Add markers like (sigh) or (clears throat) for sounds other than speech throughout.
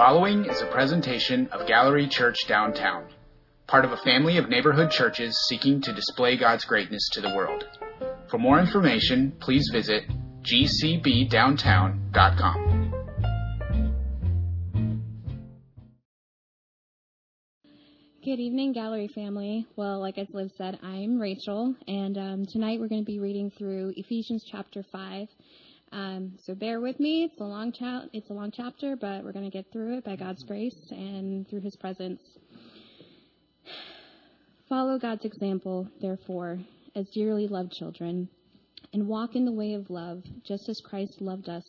following is a presentation of Gallery Church Downtown, part of a family of neighborhood churches seeking to display God's greatness to the world. For more information, please visit gcbdowntown.com. Good evening, Gallery family. Well, like as Liv said, I'm Rachel, and um, tonight we're going to be reading through Ephesians chapter 5. Um, so bear with me. It's a long cha- it's a long chapter, but we're going to get through it by God's grace and through His presence. Follow God's example, therefore, as dearly loved children, and walk in the way of love, just as Christ loved us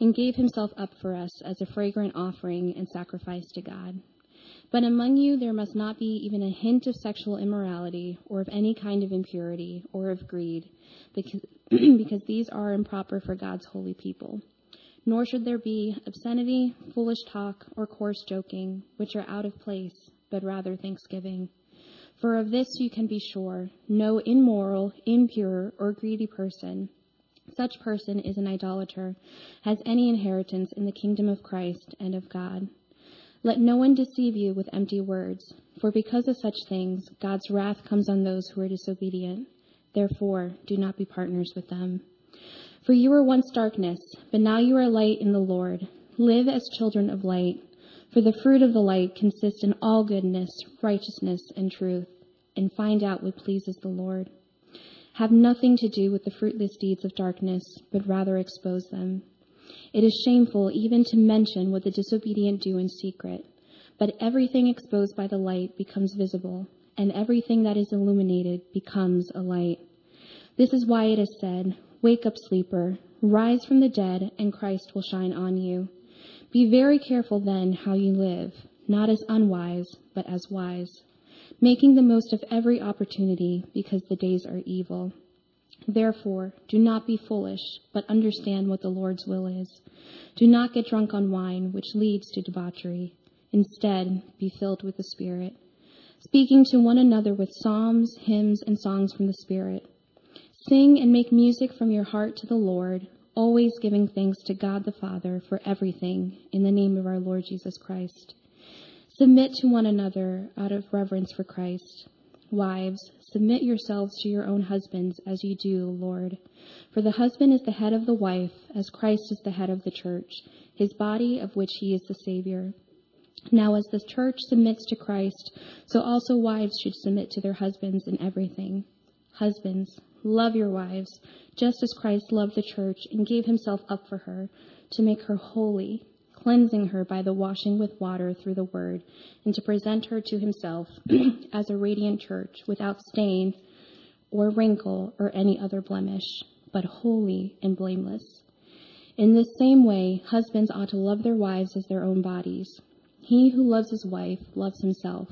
and gave Himself up for us as a fragrant offering and sacrifice to God. But among you there must not be even a hint of sexual immorality, or of any kind of impurity, or of greed, because, (clears throat) because these are improper for God's holy people. Nor should there be obscenity, foolish talk, or coarse joking, which are out of place, but rather thanksgiving. For of this you can be sure no immoral, impure, or greedy person, such person is an idolater, has any inheritance in the kingdom of Christ and of God. Let no one deceive you with empty words, for because of such things, God's wrath comes on those who are disobedient. Therefore, do not be partners with them. For you were once darkness, but now you are light in the Lord. Live as children of light, for the fruit of the light consists in all goodness, righteousness, and truth, and find out what pleases the Lord. Have nothing to do with the fruitless deeds of darkness, but rather expose them. It is shameful even to mention what the disobedient do in secret. But everything exposed by the light becomes visible, and everything that is illuminated becomes a light. This is why it is said, Wake up, sleeper, rise from the dead, and Christ will shine on you. Be very careful then how you live, not as unwise, but as wise, making the most of every opportunity because the days are evil. Therefore, do not be foolish, but understand what the Lord's will is. Do not get drunk on wine, which leads to debauchery. Instead, be filled with the Spirit, speaking to one another with psalms, hymns, and songs from the Spirit. Sing and make music from your heart to the Lord, always giving thanks to God the Father for everything in the name of our Lord Jesus Christ. Submit to one another out of reverence for Christ. Wives, submit yourselves to your own husbands as you do, the Lord. For the husband is the head of the wife, as Christ is the head of the church, his body of which he is the Savior. Now, as the church submits to Christ, so also wives should submit to their husbands in everything. Husbands, love your wives, just as Christ loved the church and gave himself up for her, to make her holy cleansing her by the washing with water through the word, and to present her to himself (clears throat) as a radiant church without stain or wrinkle or any other blemish, but holy and blameless. In this same way, husbands ought to love their wives as their own bodies. He who loves his wife loves himself.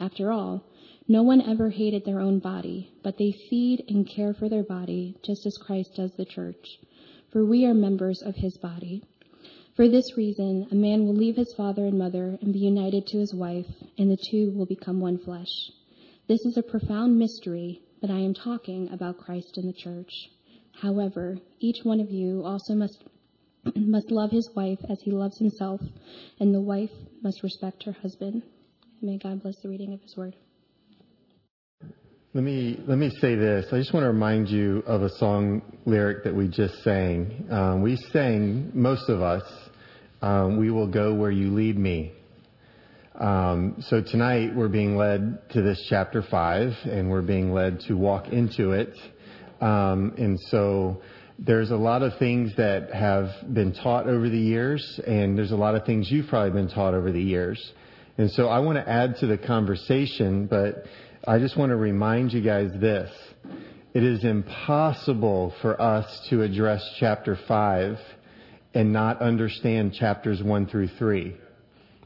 After all, no one ever hated their own body, but they feed and care for their body just as Christ does the church. For we are members of his body. For this reason, a man will leave his father and mother and be united to his wife, and the two will become one flesh. This is a profound mystery, but I am talking about Christ and the church. However, each one of you also must (clears throat) must love his wife as he loves himself, and the wife must respect her husband. May God bless the reading of his word. Let me let me say this. I just want to remind you of a song lyric that we just sang. Um, we sang most of us. Um, we will go where you lead me. Um, so tonight we're being led to this chapter five, and we're being led to walk into it. Um, and so there's a lot of things that have been taught over the years, and there's a lot of things you've probably been taught over the years. And so I want to add to the conversation, but I just want to remind you guys this. It is impossible for us to address chapter 5 and not understand chapters 1 through 3.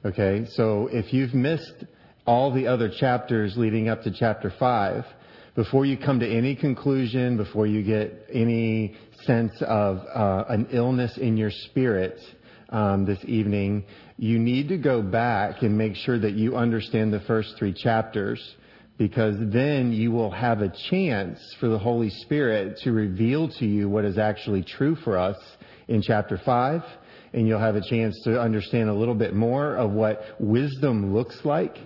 Okay? So if you've missed all the other chapters leading up to chapter 5, before you come to any conclusion, before you get any sense of uh, an illness in your spirit um, this evening, you need to go back and make sure that you understand the first three chapters because then you will have a chance for the Holy Spirit to reveal to you what is actually true for us in chapter 5 and you'll have a chance to understand a little bit more of what wisdom looks like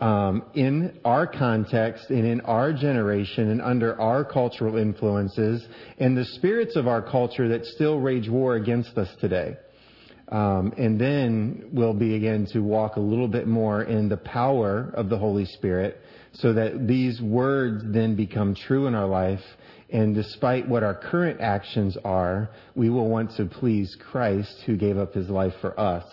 um, in our context and in our generation and under our cultural influences and the spirits of our culture that still rage war against us today. Um, and then we'll begin to walk a little bit more in the power of the Holy Spirit so that these words then become true in our life. And despite what our current actions are, we will want to please Christ who gave up his life for us.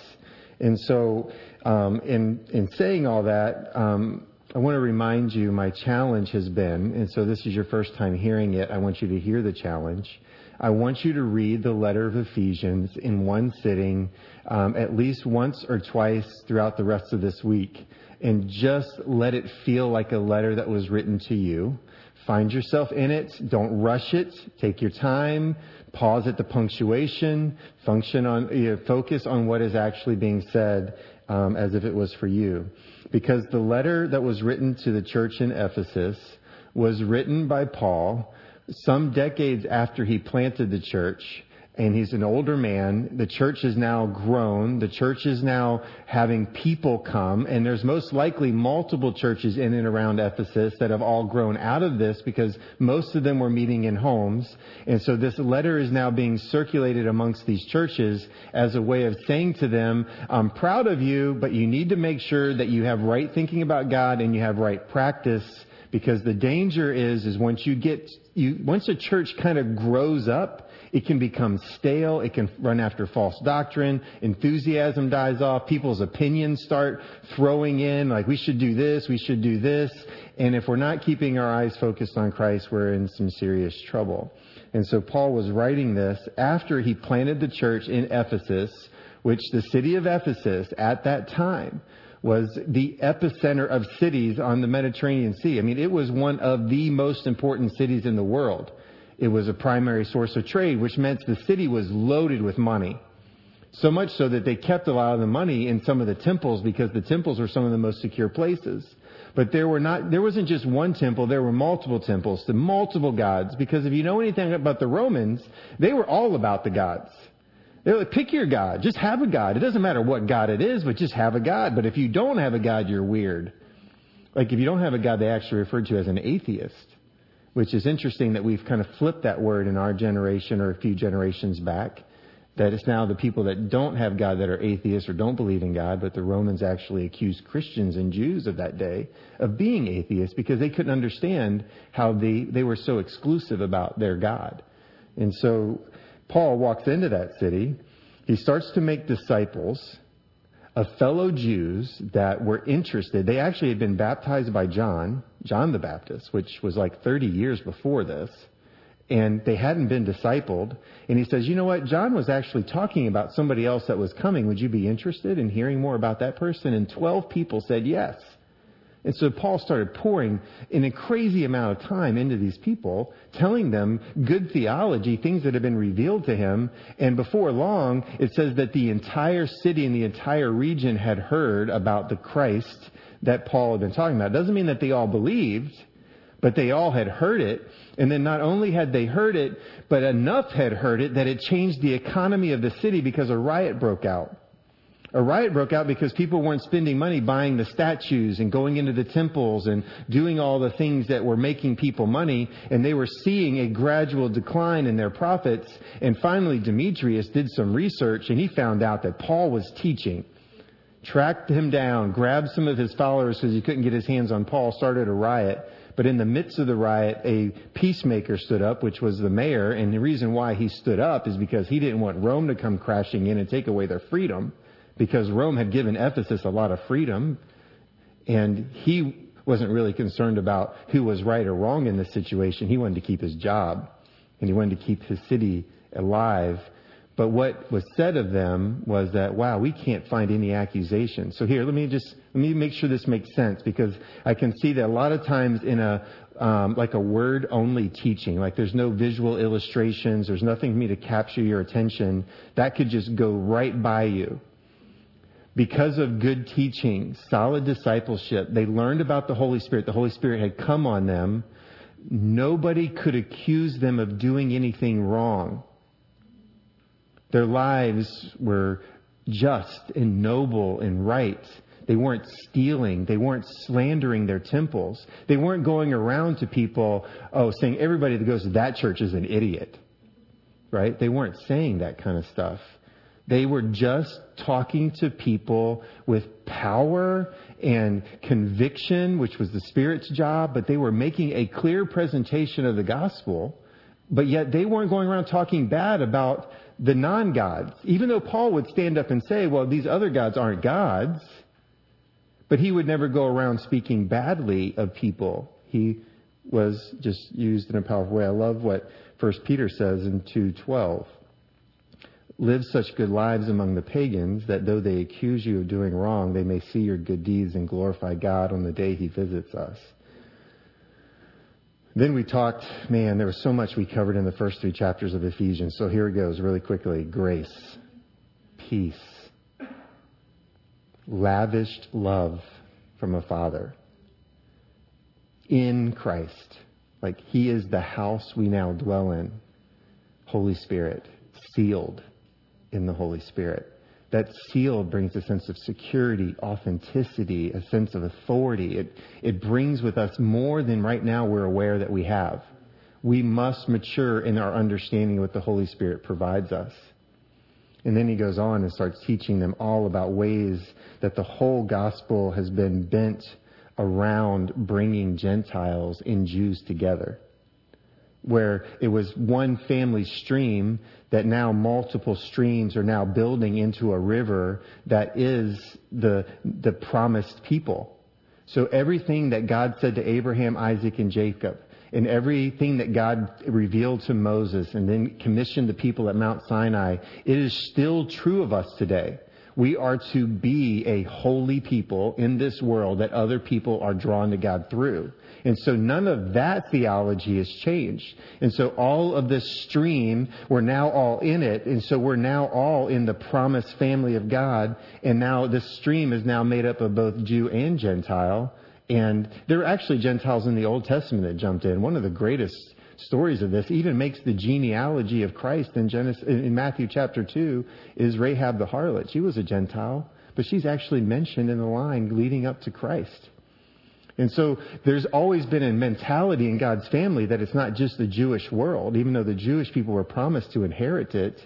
And so, um, in, in saying all that, um, I want to remind you my challenge has been, and so this is your first time hearing it, I want you to hear the challenge. I want you to read the letter of Ephesians in one sitting, um, at least once or twice throughout the rest of this week, and just let it feel like a letter that was written to you. Find yourself in it. Don't rush it. Take your time. Pause at the punctuation. Function on, you know, focus on what is actually being said um, as if it was for you. Because the letter that was written to the church in Ephesus was written by Paul some decades after he planted the church, and he's an older man. The church is now grown. The church is now having people come, and there's most likely multiple churches in and around Ephesus that have all grown out of this because most of them were meeting in homes. And so this letter is now being circulated amongst these churches as a way of saying to them, I'm proud of you, but you need to make sure that you have right thinking about God and you have right practice because the danger is, is once you get, you, once a church kind of grows up, it can become stale. It can run after false doctrine. Enthusiasm dies off. People's opinions start throwing in, like, we should do this, we should do this. And if we're not keeping our eyes focused on Christ, we're in some serious trouble. And so Paul was writing this after he planted the church in Ephesus, which the city of Ephesus at that time was the epicenter of cities on the Mediterranean Sea. I mean, it was one of the most important cities in the world. It was a primary source of trade, which meant the city was loaded with money. So much so that they kept a lot of the money in some of the temples because the temples were some of the most secure places. But there were not, there wasn't just one temple, there were multiple temples to multiple gods because if you know anything about the Romans, they were all about the gods. They're like, pick your God. Just have a God. It doesn't matter what God it is, but just have a God. But if you don't have a God, you're weird. Like if you don't have a God, they actually refer to as an atheist, which is interesting that we've kind of flipped that word in our generation or a few generations back. That it's now the people that don't have God that are atheists or don't believe in God, but the Romans actually accused Christians and Jews of that day of being atheists because they couldn't understand how they, they were so exclusive about their God. And so Paul walks into that city. He starts to make disciples of fellow Jews that were interested. They actually had been baptized by John, John the Baptist, which was like 30 years before this. And they hadn't been discipled. And he says, you know what? John was actually talking about somebody else that was coming. Would you be interested in hearing more about that person? And 12 people said yes. And so Paul started pouring in a crazy amount of time into these people, telling them good theology, things that had been revealed to him. And before long, it says that the entire city and the entire region had heard about the Christ that Paul had been talking about. It doesn't mean that they all believed, but they all had heard it. And then not only had they heard it, but enough had heard it that it changed the economy of the city because a riot broke out a riot broke out because people weren't spending money buying the statues and going into the temples and doing all the things that were making people money, and they were seeing a gradual decline in their profits. And finally, Demetrius did some research and he found out that Paul was teaching. Tracked him down, grabbed some of his followers because he couldn't get his hands on Paul, started a riot. But in the midst of the riot, a peacemaker stood up, which was the mayor. And the reason why he stood up is because he didn't want Rome to come crashing in and take away their freedom because Rome had given Ephesus a lot of freedom, and he wasn't really concerned about who was right or wrong in this situation. He wanted to keep his job, and he wanted to keep his city alive. But what was said of them was that, wow, we can't find any accusation. So here, let me just, let me make sure this makes sense because I can see that a lot of times in a, um, like a word only teaching, like there's no visual illustrations, there's nothing for me to capture your attention, that could just go right by you because of good teaching, solid discipleship, they learned about the Holy Spirit. The Holy Spirit had come on them. Nobody could accuse them of doing anything wrong. Their lives were just and noble and right. They weren't stealing. They weren't slandering their temples. They weren't going around to people, oh, saying everybody that goes to that church is an idiot. Right? They weren't saying that kind of stuff. They were just talking to people with power and conviction, which was the Spirit's job, but they were making a clear presentation of the gospel, but yet they weren't going around talking bad about the non gods. Even though Paul would stand up and say, well, these other gods aren't gods, but he would never go around speaking badly of people. He was just used in a powerful way. I love what First Peter says in 2:12. Live such good lives among the pagans that though they accuse you of doing wrong, they may see your good deeds and glorify God on the day he visits us. Then we talked, man, there was so much we covered in the first three chapters of Ephesians. So here it goes really quickly. Grace, peace, lavished love from a father in Christ. Like he is the house we now dwell in. Holy Spirit, sealed in the Holy Spirit. That seal brings a sense of security, authenticity, a sense of authority. It, it brings with us more than right now we're aware that we have. We must mature in our understanding of what the Holy Spirit provides us. And then he goes on and starts teaching them all about ways that the whole gospel has been bent around bringing Gentiles and Jews together where it was one family stream that now multiple streams are now building into a river that is the, the promised people. So everything that God said to Abraham, Isaac, and Jacob, and everything that God revealed to Moses and then commissioned the people at Mount Sinai, it is still true of us today. We are to be a holy people in this world that other people are drawn to God through. And so none of that theology has changed. And so all of this stream, we're now all in it. And so we're now all in the promised family of God. And now this stream is now made up of both Jew and Gentile. And there are actually Gentiles in the Old Testament that jumped in. One of the greatest stories of this even makes the genealogy of Christ in Genesis, in Matthew chapter 2 is Rahab the harlot. She was a Gentile, but she's actually mentioned in the line leading up to Christ. And so there's always been a mentality in God's family that it's not just the Jewish world, even though the Jewish people were promised to inherit it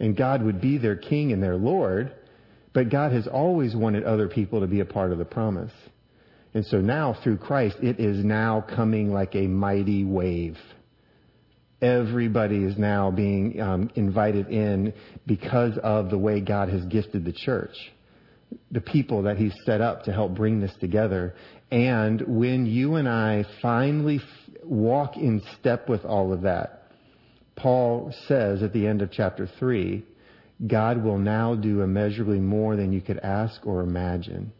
and God would be their king and their Lord, but God has always wanted other people to be a part of the promise. And so now through Christ, it is now coming like a mighty wave. Everybody is now being um, invited in because of the way God has gifted the church the people that he's set up to help bring this together. And when you and I finally f- walk in step with all of that, Paul says at the end of chapter 3, God will now do immeasurably more than you could ask or imagine.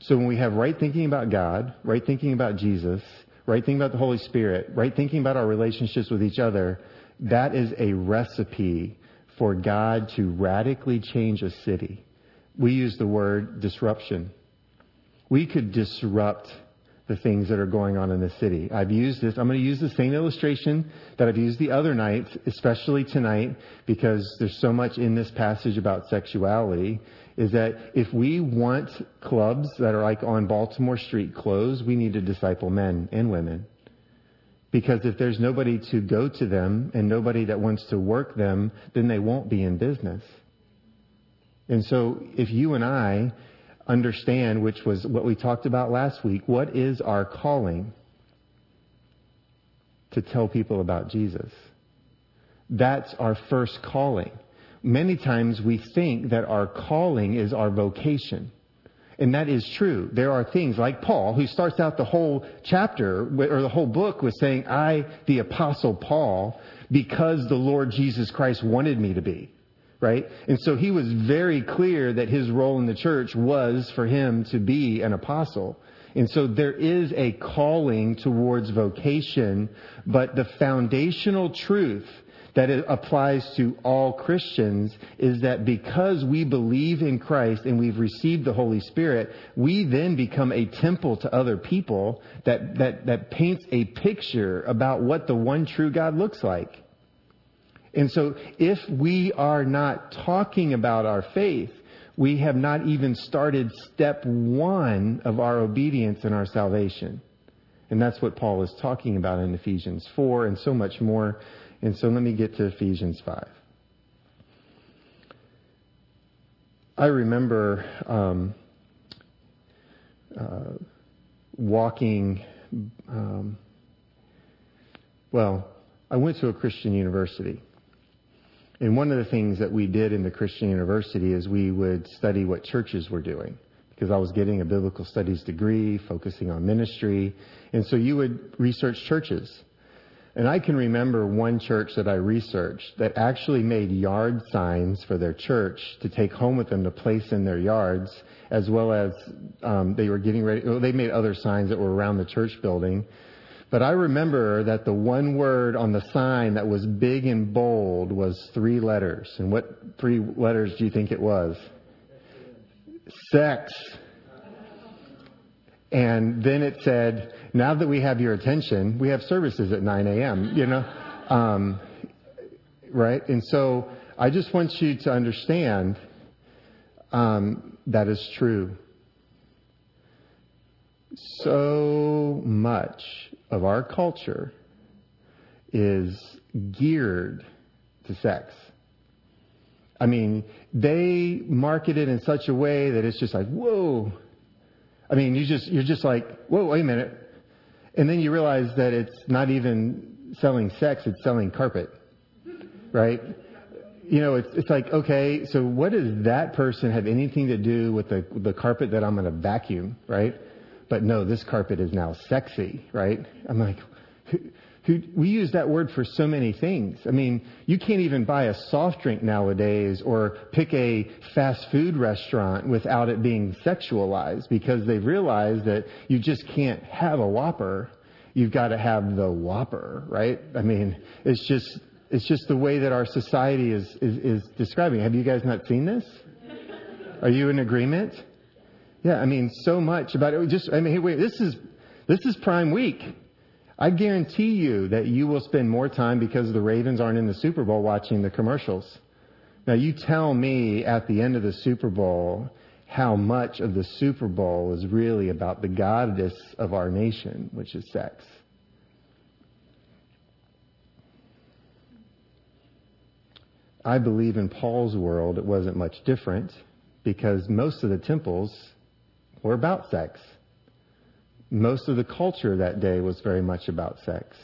So when we have right thinking about God, right thinking about Jesus, right thinking about the Holy Spirit, right thinking about our relationships with each other, that is a recipe for God to radically change a city we use the word disruption. We could disrupt the things that are going on in the city. I've used this. I'm going to use the same illustration that I've used the other nights, especially tonight, because there's so much in this passage about sexuality. Is that if we want clubs that are like on Baltimore Street closed, we need to disciple men and women. Because if there's nobody to go to them and nobody that wants to work them, then they won't be in business. And so if you and I understand, which was what we talked about last week, what is our calling? To tell people about Jesus. That's our first calling. Many times we think that our calling is our vocation. And that is true. There are things like Paul, who starts out the whole chapter or the whole book with saying, I, the apostle Paul, because the Lord Jesus Christ wanted me to be right? And so he was very clear that his role in the church was for him to be an apostle. And so there is a calling towards vocation, but the foundational truth that it applies to all Christians is that because we believe in Christ and we've received the Holy Spirit, we then become a temple to other people that, that, that paints a picture about what the one true God looks like. And so if we are not talking about our faith, we have not even started step one of our obedience and our salvation. And that's what Paul is talking about in Ephesians 4 and so much more. And so let me get to Ephesians 5. I remember um, uh, walking, um, well, I went to a Christian university. And one of the things that we did in the Christian university is we would study what churches were doing because I was getting a biblical studies degree, focusing on ministry. And so you would research churches. And I can remember one church that I researched that actually made yard signs for their church to take home with them to place in their yards, as well as um, they were getting ready. Well, they made other signs that were around the church building. But I remember that the one word on the sign that was big and bold was three letters. And what three letters do you think it was? Sex. And then it said, now that we have your attention, we have services at 9 a.m., you know? Um, right? And so I just want you to understand um, that is true. So much of our culture is geared to sex. I mean, they market it in such a way that it's just like, whoa. I mean, you just, you're just like, whoa, wait a minute. And then you realize that it's not even selling sex, it's selling carpet. Right? You know, it's, it's like, okay, so what does that person have anything to do with the, the carpet that I'm going to vacuum, right? But no, this carpet is now sexy, right? I'm like, who, we use that word for so many things. I mean, you can't even buy a soft drink nowadays or pick a fast food restaurant without it being sexualized because they've realized that you just can't have a Whopper. You've got to have the Whopper, right? I mean, it's just, it's just the way that our society is, is, is describing. Have you guys not seen this? Are you in agreement? Yeah, I mean, so much about it. Just, I mean, wait, this is, this is prime week. I guarantee you that you will spend more time because the Ravens aren't in the Super Bowl watching the commercials. Now you tell me at the end of the Super Bowl how much of the Super Bowl is really about the goddess of our nation, which is sex. I believe in Paul's world it wasn't much different because most of the temples were about sex. Most of the culture that day was very much about sex.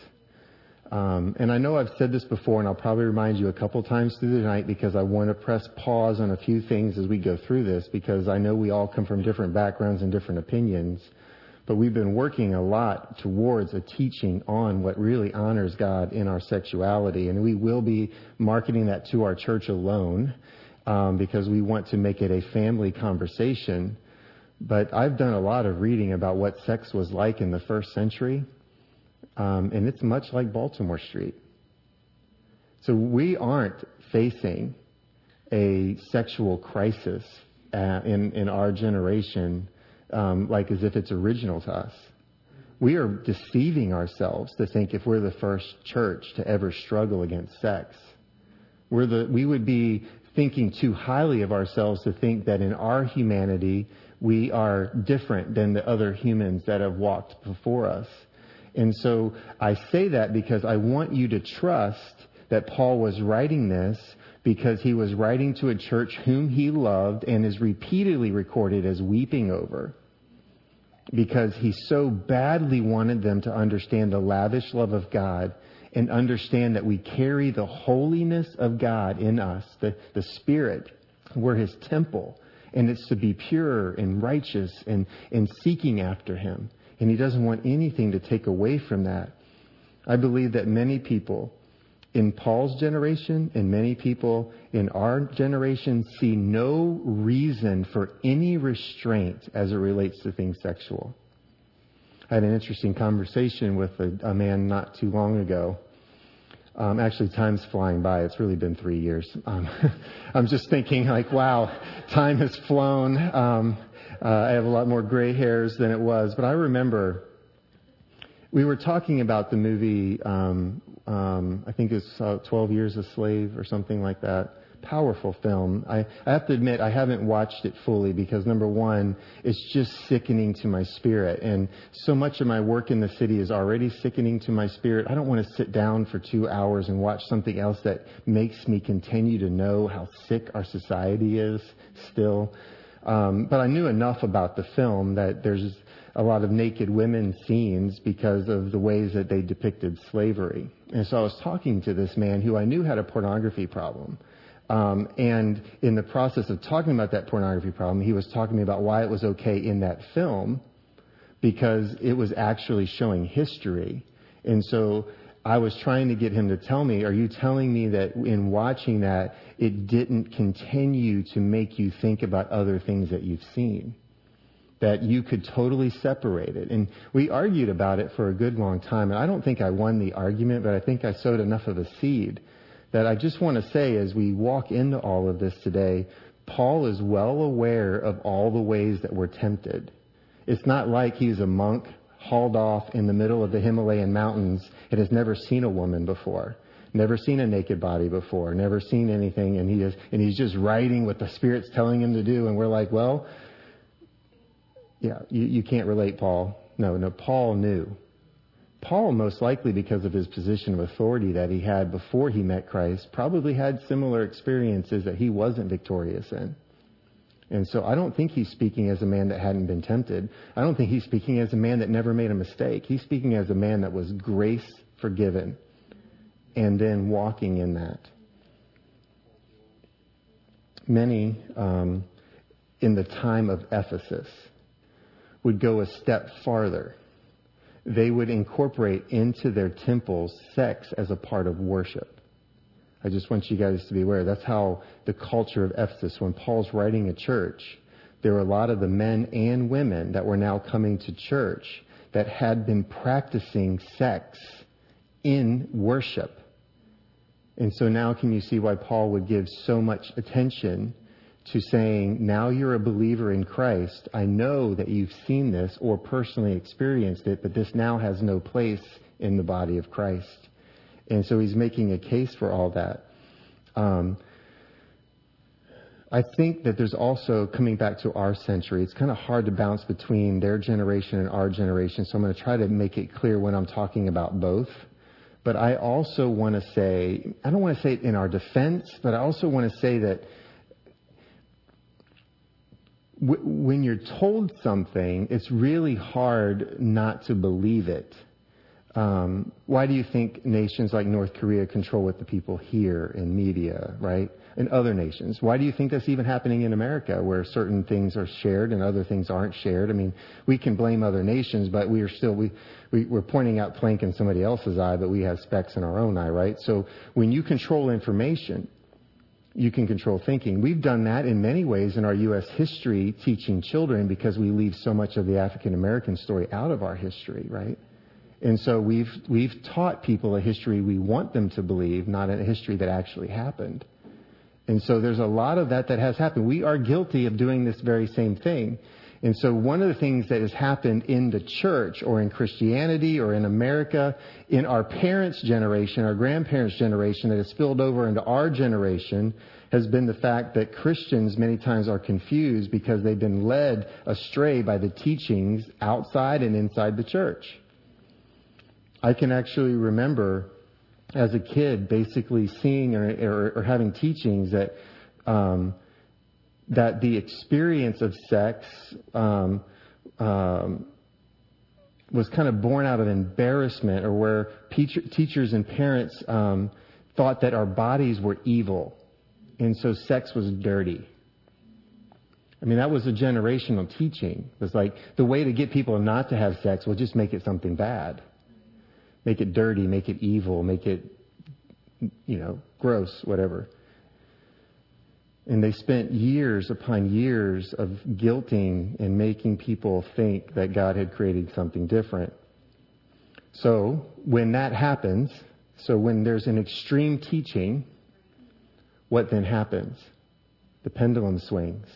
Um, and I know I've said this before, and I'll probably remind you a couple times through the night because I want to press pause on a few things as we go through this because I know we all come from different backgrounds and different opinions. But we've been working a lot towards a teaching on what really honors God in our sexuality. And we will be marketing that to our church alone um, because we want to make it a family conversation. But I've done a lot of reading about what sex was like in the first century, um, and it's much like Baltimore Street. So we aren't facing a sexual crisis uh, in in our generation, um, like as if it's original to us. We are deceiving ourselves to think if we're the first church to ever struggle against sex, we're the we would be thinking too highly of ourselves to think that in our humanity we are different than the other humans that have walked before us. And so I say that because I want you to trust that Paul was writing this because he was writing to a church whom he loved and is repeatedly recorded as weeping over. Because he so badly wanted them to understand the lavish love of God and understand that we carry the holiness of God in us, the, the Spirit. We're his temple and it's to be pure and righteous and, and seeking after Him. And He doesn't want anything to take away from that. I believe that many people in Paul's generation and many people in our generation see no reason for any restraint as it relates to things sexual. I had an interesting conversation with a, a man not too long ago um, actually, time's flying by. It's really been three years. Um, (laughs) I'm just thinking, like, wow, time has flown. Um, uh, I have a lot more gray hairs than it was. But I remember we were talking about the movie, um, um, I think it's uh, 12 Years a Slave or something like that powerful film. I, I have to admit I haven't watched it fully because number one, it's just sickening to my spirit. And so much of my work in the city is already sickening to my spirit. I don't want to sit down for two hours and watch something else that makes me continue to know how sick our society is still. Um, but I knew enough about the film that there's a lot of naked women scenes because of the ways that they depicted slavery. And so I was talking to this man who I knew had a pornography problem. Um, and in the process of talking about that pornography problem, he was talking to me about why it was okay in that film because it was actually showing history. And so I was trying to get him to tell me, are you telling me that in watching that, it didn't continue to make you think about other things that you've seen? That you could totally separate it. And we argued about it for a good long time. And I don't think I won the argument, but I think I sowed enough of a seed that I just want to say as we walk into all of this today, Paul is well aware of all the ways that we're tempted. It's not like he's a monk hauled off in the middle of the Himalayan mountains and has never seen a woman before, never seen a naked body before, never seen anything, and he is, and he's just writing what the Spirit's telling him to do, and we're like, well, yeah, you, you can't relate, Paul. No, no, Paul knew. Paul, most likely because of his position of authority that he had before he met Christ, probably had similar experiences that he wasn't victorious in. And so I don't think he's speaking as a man that hadn't been tempted. I don't think he's speaking as a man that never made a mistake. He's speaking as a man that was grace forgiven and then walking in that. Many um, in the time of Ephesus would go a step farther they would incorporate into their temples sex as a part of worship. I just want you guys to be aware. That's how the culture of Ephesus, when Paul's writing a church, there were a lot of the men and women that were now coming to church that had been practicing sex in worship. And so now can you see why Paul would give so much attention to saying, now you're a believer in Christ. I know that you've seen this or personally experienced it, but this now has no place in the body of Christ. And so he's making a case for all that. Um, I think that there's also, coming back to our century, it's kind of hard to bounce between their generation and our generation, so I'm going to try to make it clear when I'm talking about both. But I also want to say, I don't want to say it in our defense, but I also want to say that when you're told something, it's really hard not to believe it. Um, why do you think nations like North Korea control what the people hear in media, right? In other nations. Why do you think that's even happening in America where certain things are shared and other things aren't shared? I mean, we can blame other nations, but we are still, we, we, we're pointing out plank in somebody else's eye, but we have specks in our own eye, right? So when you control information, you can control thinking. We've done that in many ways in our U.S. history teaching children because we leave so much of the African American story out of our history, right? And so we've, we've taught people a history we want them to believe, not a history that actually happened. And so there's a lot of that that has happened. We are guilty of doing this very same thing. And so one of the things that has happened in the church or in Christianity or in America, in our parents' generation, our grandparents' generation that has spilled over into our generation has been the fact that Christians many times are confused because they've been led astray by the teachings outside and inside the church. I can actually remember as a kid basically seeing or, or, or having teachings that um, that the experience of sex um, um, was kind of born out of embarrassment, or where teacher, teachers and parents um, thought that our bodies were evil, and so sex was dirty. I mean, that was a generational teaching. It was like the way to get people not to have sex was just make it something bad, make it dirty, make it evil, make it, you know, gross, whatever. And they spent years upon years of guilting and making people think that God had created something different. So when that happens, so when there's an extreme teaching, what then happens? The pendulum swings.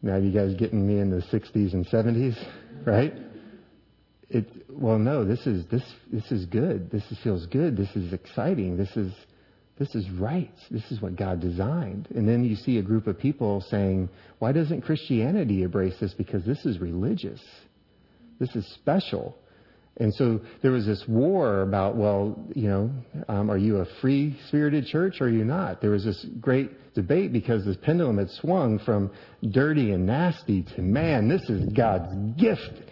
Now you guys getting me in the 60s and 70s, right? it, well, no, this is, this, this is good. This is, feels good. This is exciting. This is, this is right. This is what God designed. And then you see a group of people saying, why doesn't Christianity embrace this? Because this is religious. This is special. And so there was this war about, well, you know, um, are you a free spirited church or are you not? There was this great debate because this pendulum had swung from dirty and nasty to man, this is God's gift.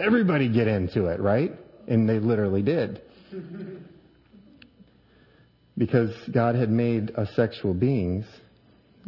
Everybody get into it, right? And they literally did. (laughs) Because God had made us sexual beings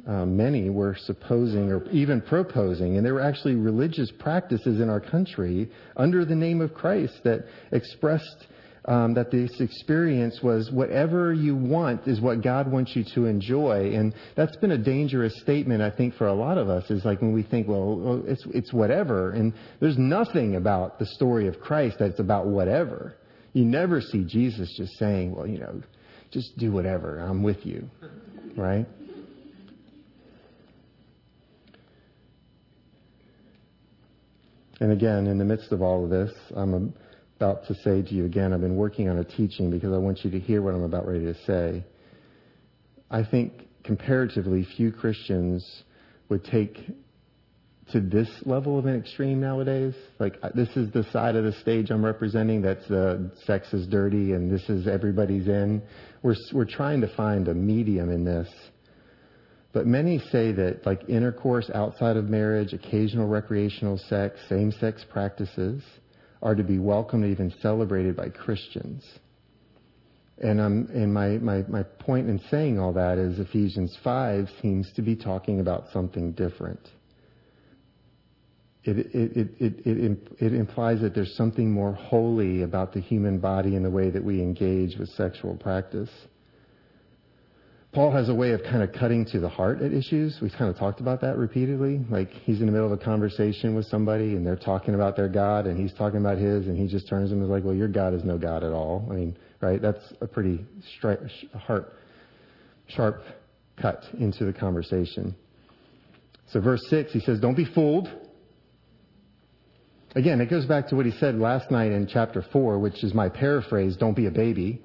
uh, many were supposing or even proposing, and there were actually religious practices in our country under the name of Christ that expressed um, that this experience was whatever you want is what God wants you to enjoy, and that's been a dangerous statement I think for a lot of us. Is like when we think, well, it's it's whatever, and there's nothing about the story of Christ that's about whatever. You never see Jesus just saying, well, you know, just do whatever. I'm with you, right? And again, in the midst of all of this, I'm about to say to you again, I've been working on a teaching because I want you to hear what I'm about ready to say. I think comparatively few Christians would take to this level of an extreme nowadays. Like this is the side of the stage I'm representing. That's the sex is dirty and this is everybody's in. We're we're trying to find a medium in this. But many say that like intercourse outside of marriage, occasional recreational sex, same-sex practices are to be welcomed, even celebrated by Christians. And, um, and my, my, my point in saying all that is Ephesians 5 seems to be talking about something different. It, it, it, it, it, implies that there's something more holy about the human body and the way that we engage with sexual practice. Paul has a way of kind of cutting to the heart at issues. We've kind of talked about that repeatedly. Like he's in the middle of a conversation with somebody and they're talking about their God and he's talking about his and he just turns and is like, well, your God is no God at all. I mean, right? That's a pretty stri- heart, sharp cut into the conversation. So verse six, he says, don't be fooled. Again, it goes back to what he said last night in chapter four, which is my paraphrase, don't be a baby.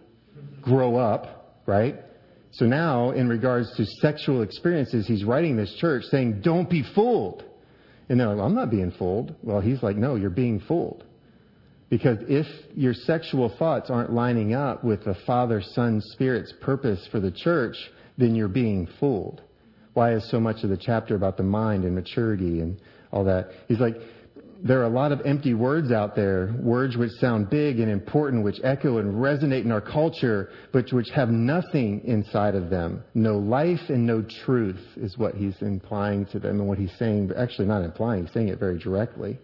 Grow up, right? So now, in regards to sexual experiences, he's writing this church saying, don't be fooled. And they're like, well, I'm not being fooled. Well, he's like, no, you're being fooled. Because if your sexual thoughts aren't lining up with the Father, Son, Spirit's purpose for the church, then you're being fooled. Why is so much of the chapter about the mind and maturity and all that? He's like, there are a lot of empty words out there, words which sound big and important, which echo and resonate in our culture, but which have nothing inside of them. No life and no truth is what he's implying to them and what he's saying, but actually not implying, he's saying it very directly.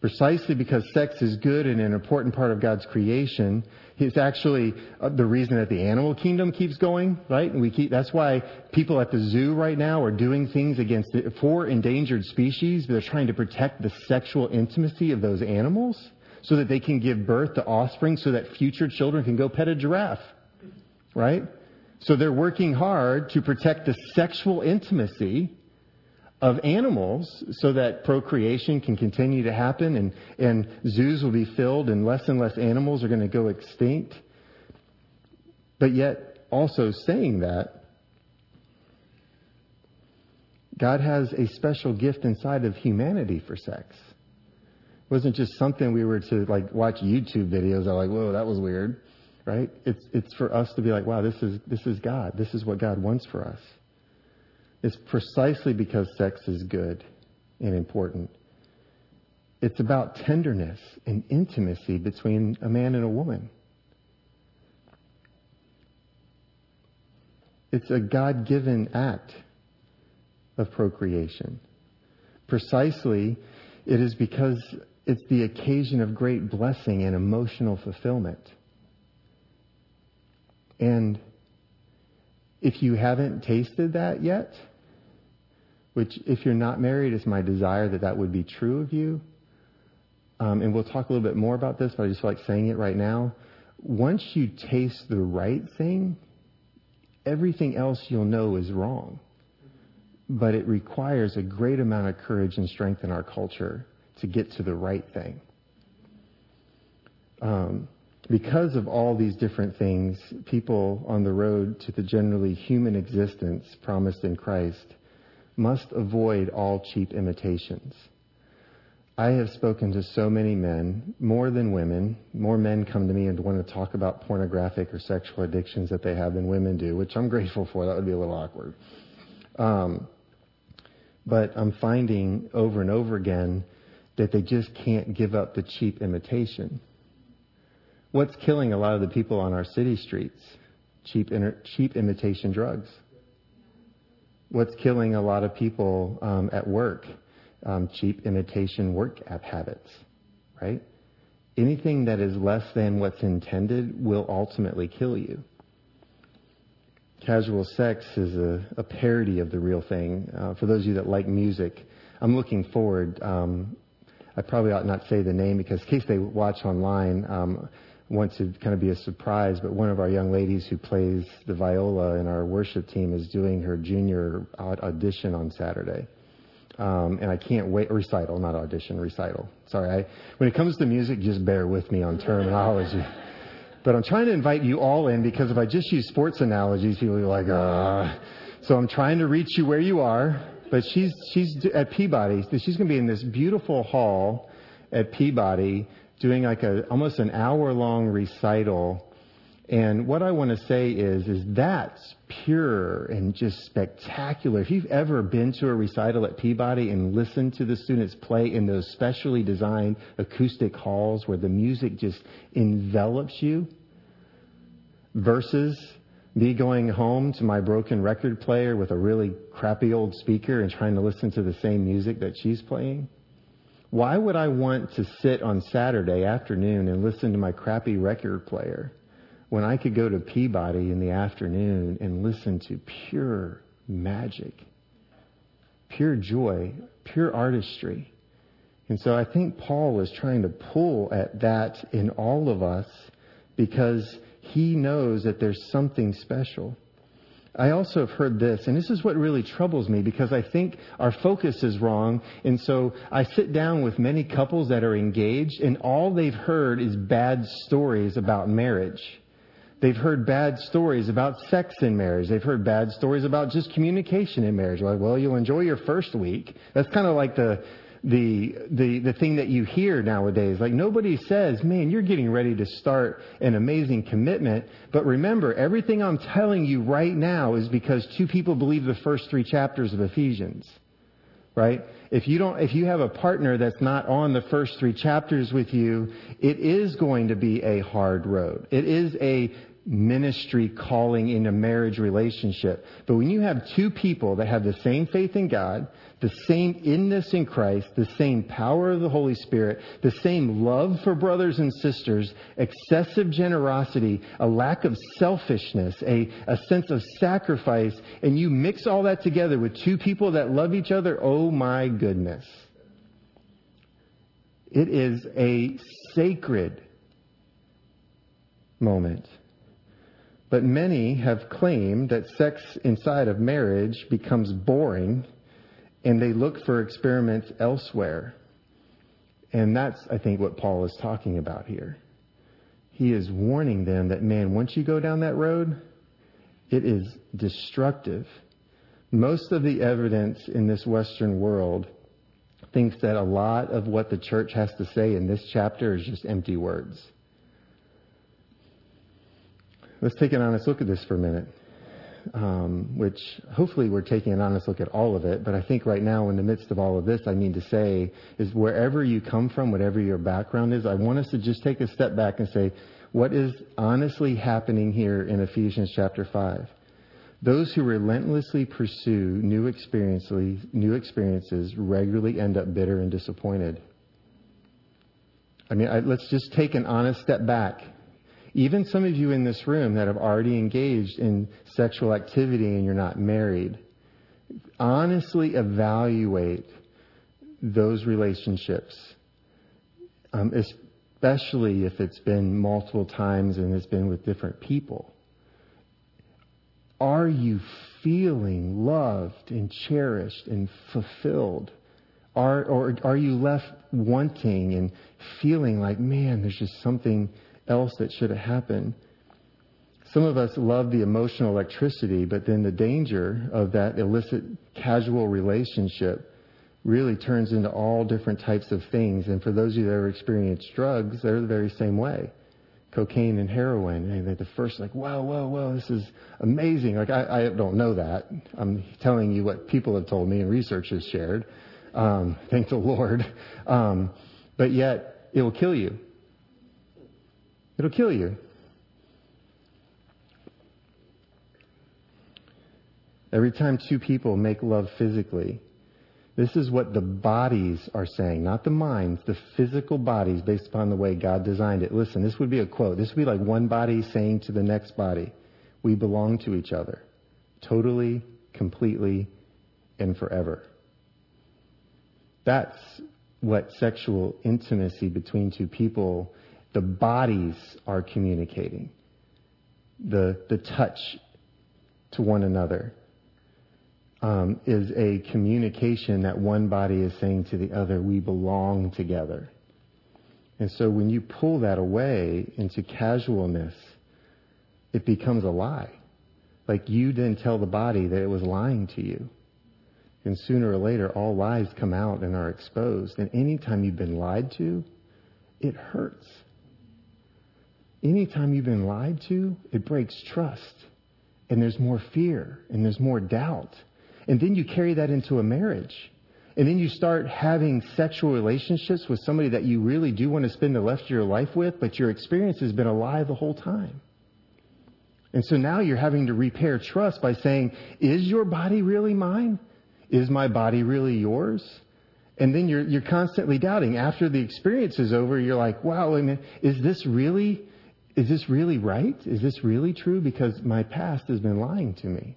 Precisely because sex is good and an important part of God's creation, it's actually uh, the reason that the animal kingdom keeps going, right? And we keep, that's why people at the zoo right now are doing things against, the, for endangered species. They're trying to protect the sexual intimacy of those animals so that they can give birth to offspring so that future children can go pet a giraffe, right? So they're working hard to protect the sexual intimacy of animals so that procreation can continue to happen and, and zoos will be filled and less and less animals are going to go extinct. But yet, also saying that, God has a special gift inside of humanity for sex. It wasn't just something we were to like watch YouTube videos. I'm like, whoa, that was weird, right? It's it's for us to be like, wow, this is this is God. This is what God wants for us is precisely because sex is good and important. It's about tenderness and intimacy between a man and a woman. It's a God given act of procreation. Precisely, it is because it's the occasion of great blessing and emotional fulfillment. And if you haven't tasted that yet, which, if you're not married, is my desire that that would be true of you. Um, and we'll talk a little bit more about this, but I just like saying it right now. Once you taste the right thing, everything else you'll know is wrong. But it requires a great amount of courage and strength in our culture to get to the right thing. Um, because of all these different things, people on the road to the generally human existence promised in Christ must avoid all cheap imitations. I have spoken to so many men, more than women. More men come to me and want to talk about pornographic or sexual addictions that they have than women do, which I'm grateful for. That would be a little awkward. Um, but I'm finding over and over again that they just can't give up the cheap imitation. What's killing a lot of the people on our city streets? Cheap, inter- cheap imitation drugs. What's killing a lot of people um, at work? Um, cheap imitation work app habits, right? Anything that is less than what's intended will ultimately kill you. Casual sex is a, a parody of the real thing. Uh, for those of you that like music, I'm looking forward. Um, I probably ought not say the name because in case they watch online, um, want to kind of be a surprise, but one of our young ladies who plays the viola in our worship team is doing her junior audition on Saturday. Um, and I can't wait, recital, not audition, recital. Sorry, I, when it comes to music, just bear with me on terminology. (laughs) but I'm trying to invite you all in because if I just use sports analogies, people will be like, ah. So I'm trying to reach you where you are. But she's, she's at Peabody. She's going to be in this beautiful hall at Peabody doing like a almost an hour long recital. And what I want to say is, is that's pure and just spectacular. If you've ever been to a recital at Peabody and listened to the students play in those specially designed acoustic halls where the music just envelops you, versus me going home to my broken record player with a really crappy old speaker and trying to listen to the same music that she's playing, why would I want to sit on Saturday afternoon and listen to my crappy record player when I could go to Peabody in the afternoon and listen to pure magic, pure joy, pure artistry? And so I think Paul is trying to pull at that in all of us because he knows that there's something special. I also have heard this, and this is what really troubles me because I think our focus is wrong. And so I sit down with many couples that are engaged, and all they've heard is bad stories about marriage. They've heard bad stories about sex in marriage. They've heard bad stories about just communication in marriage. Like, well, you'll enjoy your first week. That's kind of like the the, the, the thing that you hear nowadays. Like nobody says, man, you're getting ready to start an amazing commitment. But remember, everything I'm telling you right now is because two people believe the first three chapters of Ephesians. Right? If you don't, if you have a partner that's not on the first three chapters with you, it is going to be a hard road. It is a ministry calling in a marriage relationship. But when you have two people that have the same faith in God, the same inness in Christ, the same power of the Holy Spirit, the same love for brothers and sisters, excessive generosity, a lack of selfishness, a, a sense of sacrifice, and you mix all that together with two people that love each other, oh my goodness. It is a sacred moment. But many have claimed that sex inside of marriage becomes boring and they look for experiments elsewhere. And that's, I think, what Paul is talking about here. He is warning them that, man, once you go down that road, it is destructive. Most of the evidence in this Western world thinks that a lot of what the church has to say in this chapter is just empty words. Let's take an honest look at this for a minute um, which hopefully we're taking an honest look at all of it. But I think right now, in the midst of all of this, I need to say is wherever you come from, whatever your background is, I want us to just take a step back and say, what is honestly happening here in Ephesians chapter 5? Those who relentlessly pursue new experiences, new experiences regularly end up bitter and disappointed. I mean, I, let's just take an honest step back even some of you in this room that have already engaged in sexual activity and you're not married, honestly evaluate those relationships, um, especially if it's been multiple times and it's been with different people. Are you feeling loved and cherished and fulfilled? Are, or are you left wanting and feeling like, man, there's just something else that should have happened? Some of us love the emotional electricity, but then the danger of that illicit casual relationship really turns into all different types of things. And for those of you that ever experienced drugs, they're the very same way. Cocaine and heroin. And the first like, whoa, whoa, whoa, this is amazing. Like I, I don't know that. I'm telling you what people have told me and research has shared. Um, thank the Lord. Um, but yet it will kill you. It'll kill you. Every time two people make love physically, this is what the bodies are saying, not the minds, the physical bodies based upon the way God designed it. Listen, this would be a quote. This would be like one body saying to the next body, we belong to each other. Totally, completely, and forever. That's what sexual intimacy between two people, the bodies are communicating. The, the touch to one another um, is a communication that one body is saying to the other, we belong together. And so when you pull that away into casualness, it becomes a lie. Like you then tell the body that it was lying to you. And sooner or later, all lies come out and are exposed. And anytime you've been lied to, it hurts. Anytime you've been lied to, it breaks trust. And there's more fear and there's more doubt. And then you carry that into a marriage. And then you start having sexual relationships with somebody that you really do want to spend the rest of your life with, but your experience has been a lie the whole time. And so now you're having to repair trust by saying, is your body really mine? Is my body really yours? And then you're, you're constantly doubting. After the experience is over, you're like, wow, I mean, is this really, is this really right? Is this really true? Because my past has been lying to me.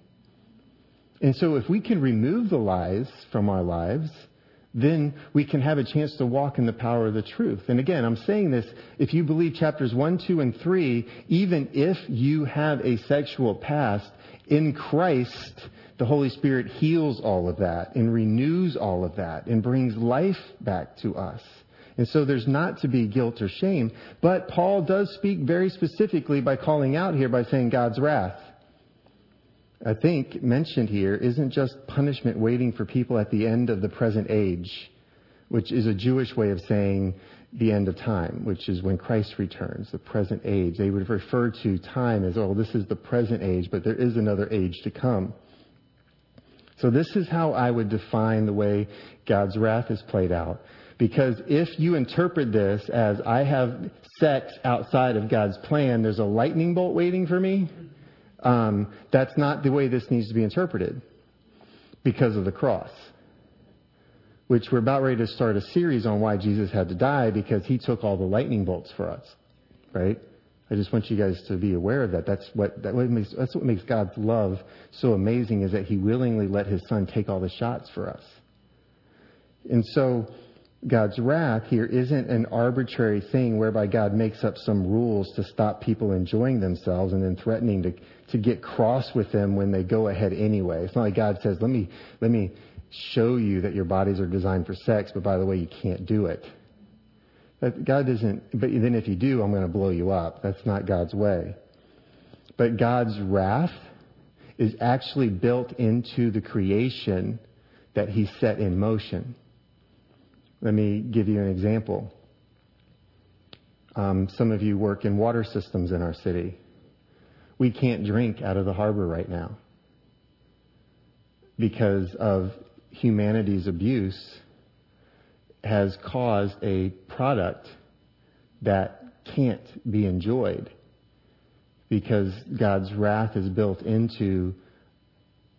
And so if we can remove the lies from our lives, then we can have a chance to walk in the power of the truth. And again, I'm saying this, if you believe chapters 1, 2, and 3, even if you have a sexual past, in Christ, the Holy Spirit heals all of that and renews all of that and brings life back to us. And so there's not to be guilt or shame. But Paul does speak very specifically by calling out here by saying God's wrath. I think mentioned here isn't just punishment waiting for people at the end of the present age, which is a Jewish way of saying the end of time, which is when Christ returns, the present age. They would refer to time as, oh, this is the present age, but there is another age to come. So this is how I would define the way God's wrath is played out. Because if you interpret this as I have sex outside of God's plan, there's a lightning bolt waiting for me, um, that's not the way this needs to be interpreted because of the cross. Which we're about ready to start a series on why Jesus had to die because he took all the lightning bolts for us. Right? I just want you guys to be aware of that. That's what, that what makes, that's what makes God's love so amazing is that He willingly let His Son take all the shots for us. And so, God's wrath here isn't an arbitrary thing whereby God makes up some rules to stop people enjoying themselves and then threatening to, to get cross with them when they go ahead anyway. It's not like God says, let me, let me show you that your bodies are designed for sex, but by the way, you can't do it. God doesn't, but then if you do, I'm going to blow you up. That's not God's way. But God's wrath is actually built into the creation that He set in motion. Let me give you an example. Um, some of you work in water systems in our city. We can't drink out of the harbor right now because of humanity's abuse has caused a product that can't be enjoyed because God's wrath is built into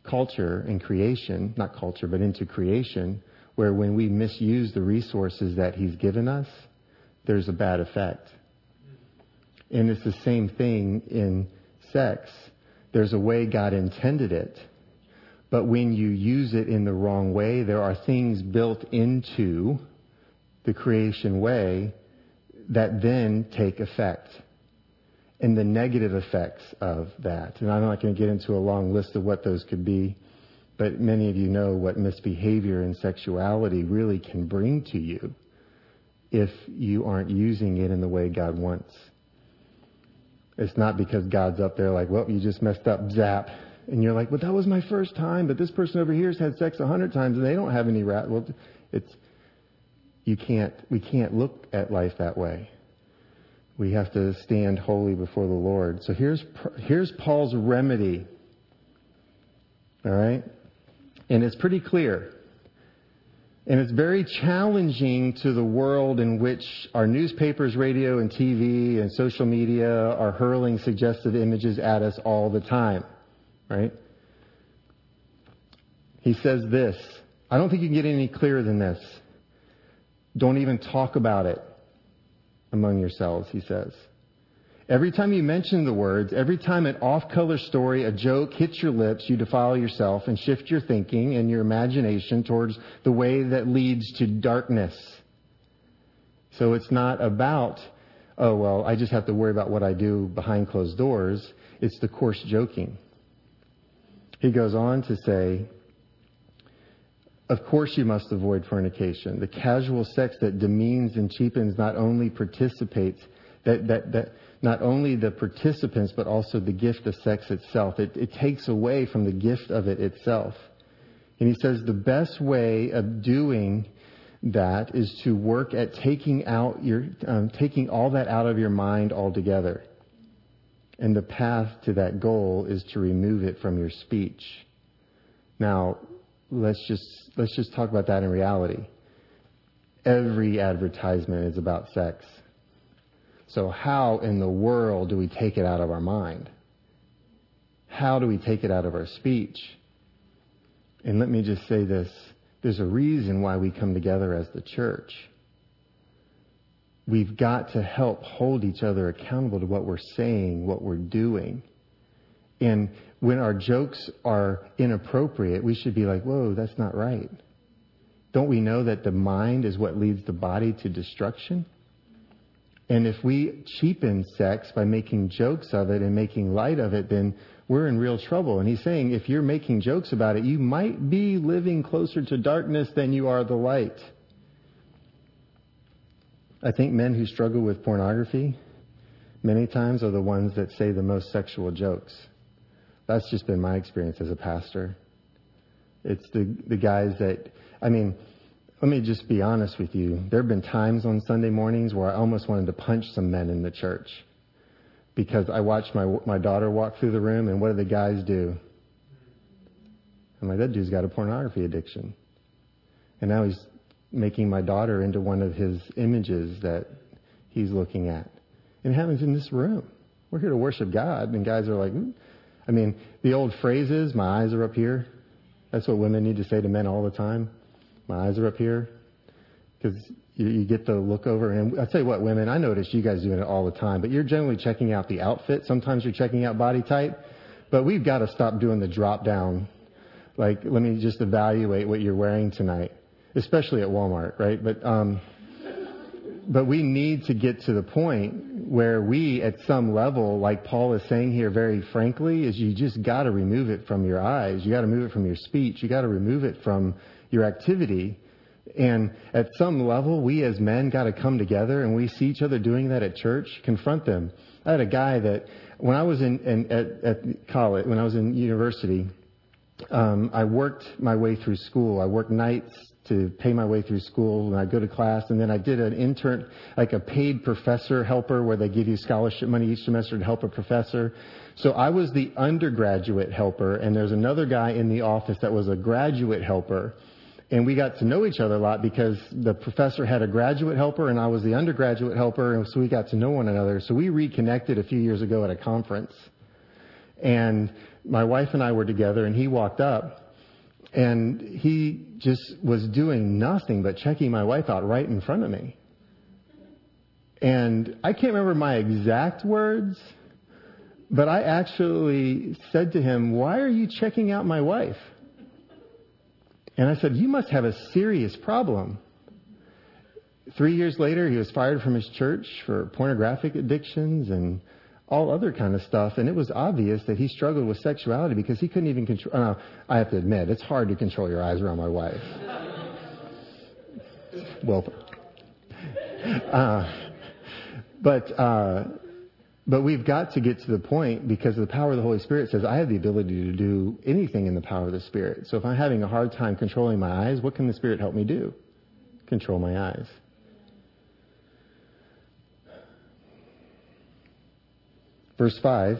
culture and creation, not culture, but into creation, where when we misuse the resources that He's given us, there's a bad effect. And it's the same thing in sex. There's a way God intended it, but when you use it in the wrong way, there are things built into the creation way that then take effect and the negative effects of that. And I'm not going to get into a long list of what those could be, But many of you know what misbehavior and sexuality really can bring to you if you aren't using it in the way God wants. It's not because God's up there like, well, you just messed up, zap. And you're like, well, that was my first time, but this person over here has had sex a hundred times and they don't have any rat. Well, it's, you can't, we can't look at life that way. We have to stand holy before the Lord. So here's, here's Paul's remedy. All right? And it's pretty clear. And it's very challenging to the world in which our newspapers, radio, and TV and social media are hurling suggestive images at us all the time. Right? He says this. I don't think you can get any clearer than this. Don't even talk about it among yourselves, he says. Every time you mention the words, every time an off color story, a joke hits your lips, you defile yourself and shift your thinking and your imagination towards the way that leads to darkness. So it's not about, oh, well, I just have to worry about what I do behind closed doors. It's the coarse joking. He goes on to say, of course you must avoid fornication. The casual sex that demeans and cheapens not only participates, that, that, that, not only the participants, but also the gift of sex itself. It, it takes away from the gift of it itself. And he says the best way of doing that is to work at taking out your, um, taking all that out of your mind altogether. And the path to that goal is to remove it from your speech. Now, let's just, let's just talk about that in reality. Every advertisement is about sex. So how in the world do we take it out of our mind? How do we take it out of our speech? And let me just say this. There's a reason why we come together as the church. We've got to help hold each other accountable to what we're saying, what we're doing. And when our jokes are inappropriate, we should be like, whoa, that's not right. Don't we know that the mind is what leads the body to destruction? And if we cheapen sex by making jokes of it and making light of it, then we're in real trouble. And he's saying if you're making jokes about it, you might be living closer to darkness than you are the light. I think men who struggle with pornography many times are the ones that say the most sexual jokes. That's just been my experience as a pastor. It's the, the guys that, I mean, let me just be honest with you. There have been times on Sunday mornings where I almost wanted to punch some men in the church because I watched my my daughter walk through the room, and what do the guys do? I'm like, that dude's got a pornography addiction, and now he's making my daughter into one of his images that he's looking at. And it happens in this room. We're here to worship God, and guys are like, mm. I mean, the old phrase is, "My eyes are up here." That's what women need to say to men all the time. My eyes are up here because you, you get the look over. And I tell you what, women, I notice you guys doing it all the time, but you're generally checking out the outfit. Sometimes you're checking out body type, but we've got to stop doing the drop down. Like, let me just evaluate what you're wearing tonight, especially at Walmart, right? But, um, but we need to get to the point where we, at some level, like Paul is saying here very frankly, is you just got to remove it from your eyes. You got to remove it from your speech. You got to remove it from your activity. And at some level, we as men got to come together and we see each other doing that at church, confront them. I had a guy that when I was in, in at, at college, when I was in university, um, I worked my way through school. I worked nights to pay my way through school and I go to class and then I did an intern, like a paid professor helper where they give you scholarship money each semester to help a professor. So I was the undergraduate helper and there's another guy in the office that was a graduate helper and we got to know each other a lot because the professor had a graduate helper and I was the undergraduate helper, and so we got to know one another. So we reconnected a few years ago at a conference. And my wife and I were together, and he walked up, and he just was doing nothing but checking my wife out right in front of me. And I can't remember my exact words, but I actually said to him, Why are you checking out my wife? And I said, You must have a serious problem. Three years later, he was fired from his church for pornographic addictions, and all other kind of stuff. And it was obvious that he struggled with sexuality because he couldn't even control. Uh, I have to admit, it's hard to control your eyes around my wife. well, uh, but uh, but we've got to get to the point because the power of the Holy Spirit says I have the ability to do anything in the power of the Spirit. So if I'm having a hard time controlling my eyes, what can the Spirit help me do? Control my eyes. Verse 5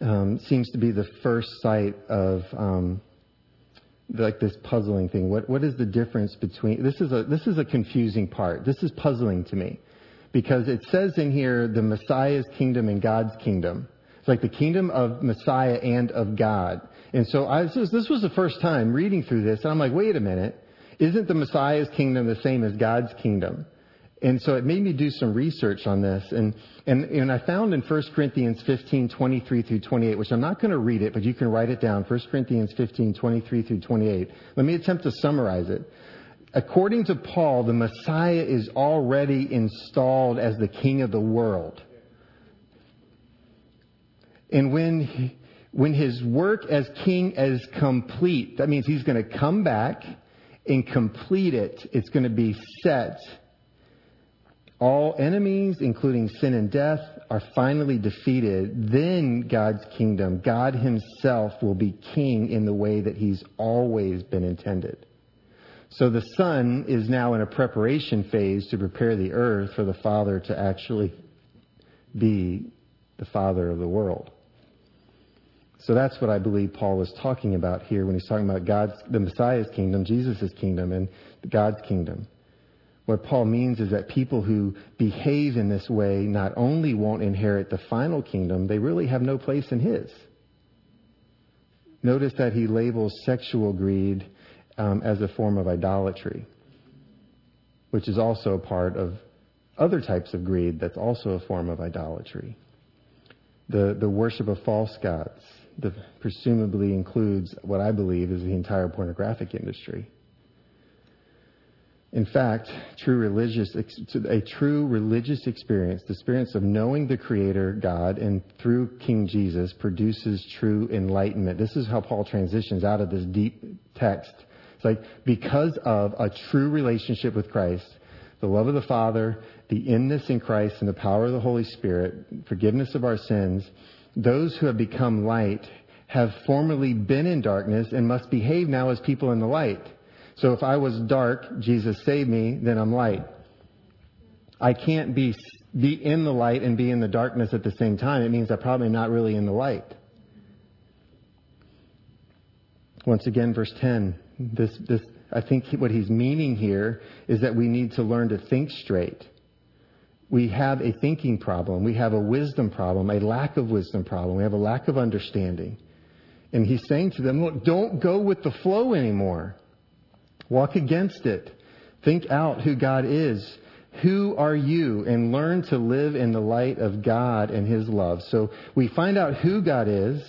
um, seems to be the first sight of um, like this puzzling thing. What, what is the difference between this is a this is a confusing part. This is puzzling to me because it says in here the Messiah's kingdom and God's kingdom. It's like the kingdom of Messiah and of God. And so I, this, was, this was the first time reading through this, and I'm like, wait a minute, isn't the Messiah's kingdom the same as God's kingdom? And so it made me do some research on this. And, and, and I found in 1 Corinthians 15, 23 through 28, which I'm not going to read it, but you can write it down. 1 Corinthians 15, 23 through 28. Let me attempt to summarize it. According to Paul, the Messiah is already installed as the king of the world. And when, when his work as king is complete, that means he's going to come back and complete it. It's going to be set all enemies, including sin and death, are finally defeated, then God's kingdom, God Himself will be king in the way that He's always been intended. So the Son is now in a preparation phase to prepare the earth for the Father to actually be the Father of the world. So that's what I believe Paul is talking about here when he's talking about God's, the Messiah's kingdom, Jesus' kingdom, and God's kingdom. What Paul means is that people who behave in this way not only won't inherit the final kingdom, they really have no place in his. Notice that he labels sexual greed um, as a form of idolatry, which is also part of other types of greed that's also a form of idolatry. The, the worship of false gods the, presumably includes what I believe is the entire pornographic industry. In fact, true religious, a true religious experience, the experience of knowing the Creator, God, and through King Jesus produces true enlightenment. This is how Paul transitions out of this deep text. It's like, because of a true relationship with Christ, the love of the Father, the inness in Christ, and the power of the Holy Spirit, forgiveness of our sins, those who have become light have formerly been in darkness and must behave now as people in the light. So if I was dark, Jesus saved me, then I'm light. I can't be, be in the light and be in the darkness at the same time. It means I probably am not really in the light. Once again, verse 10. This, this, I think what he's meaning here is that we need to learn to think straight. We have a thinking problem. We have a wisdom problem, a lack of wisdom problem. We have a lack of understanding. And he's saying to them, look, don't go with the flow anymore. Walk against it. Think out who God is. Who are you? And learn to live in the light of God and His love. So we find out who God is.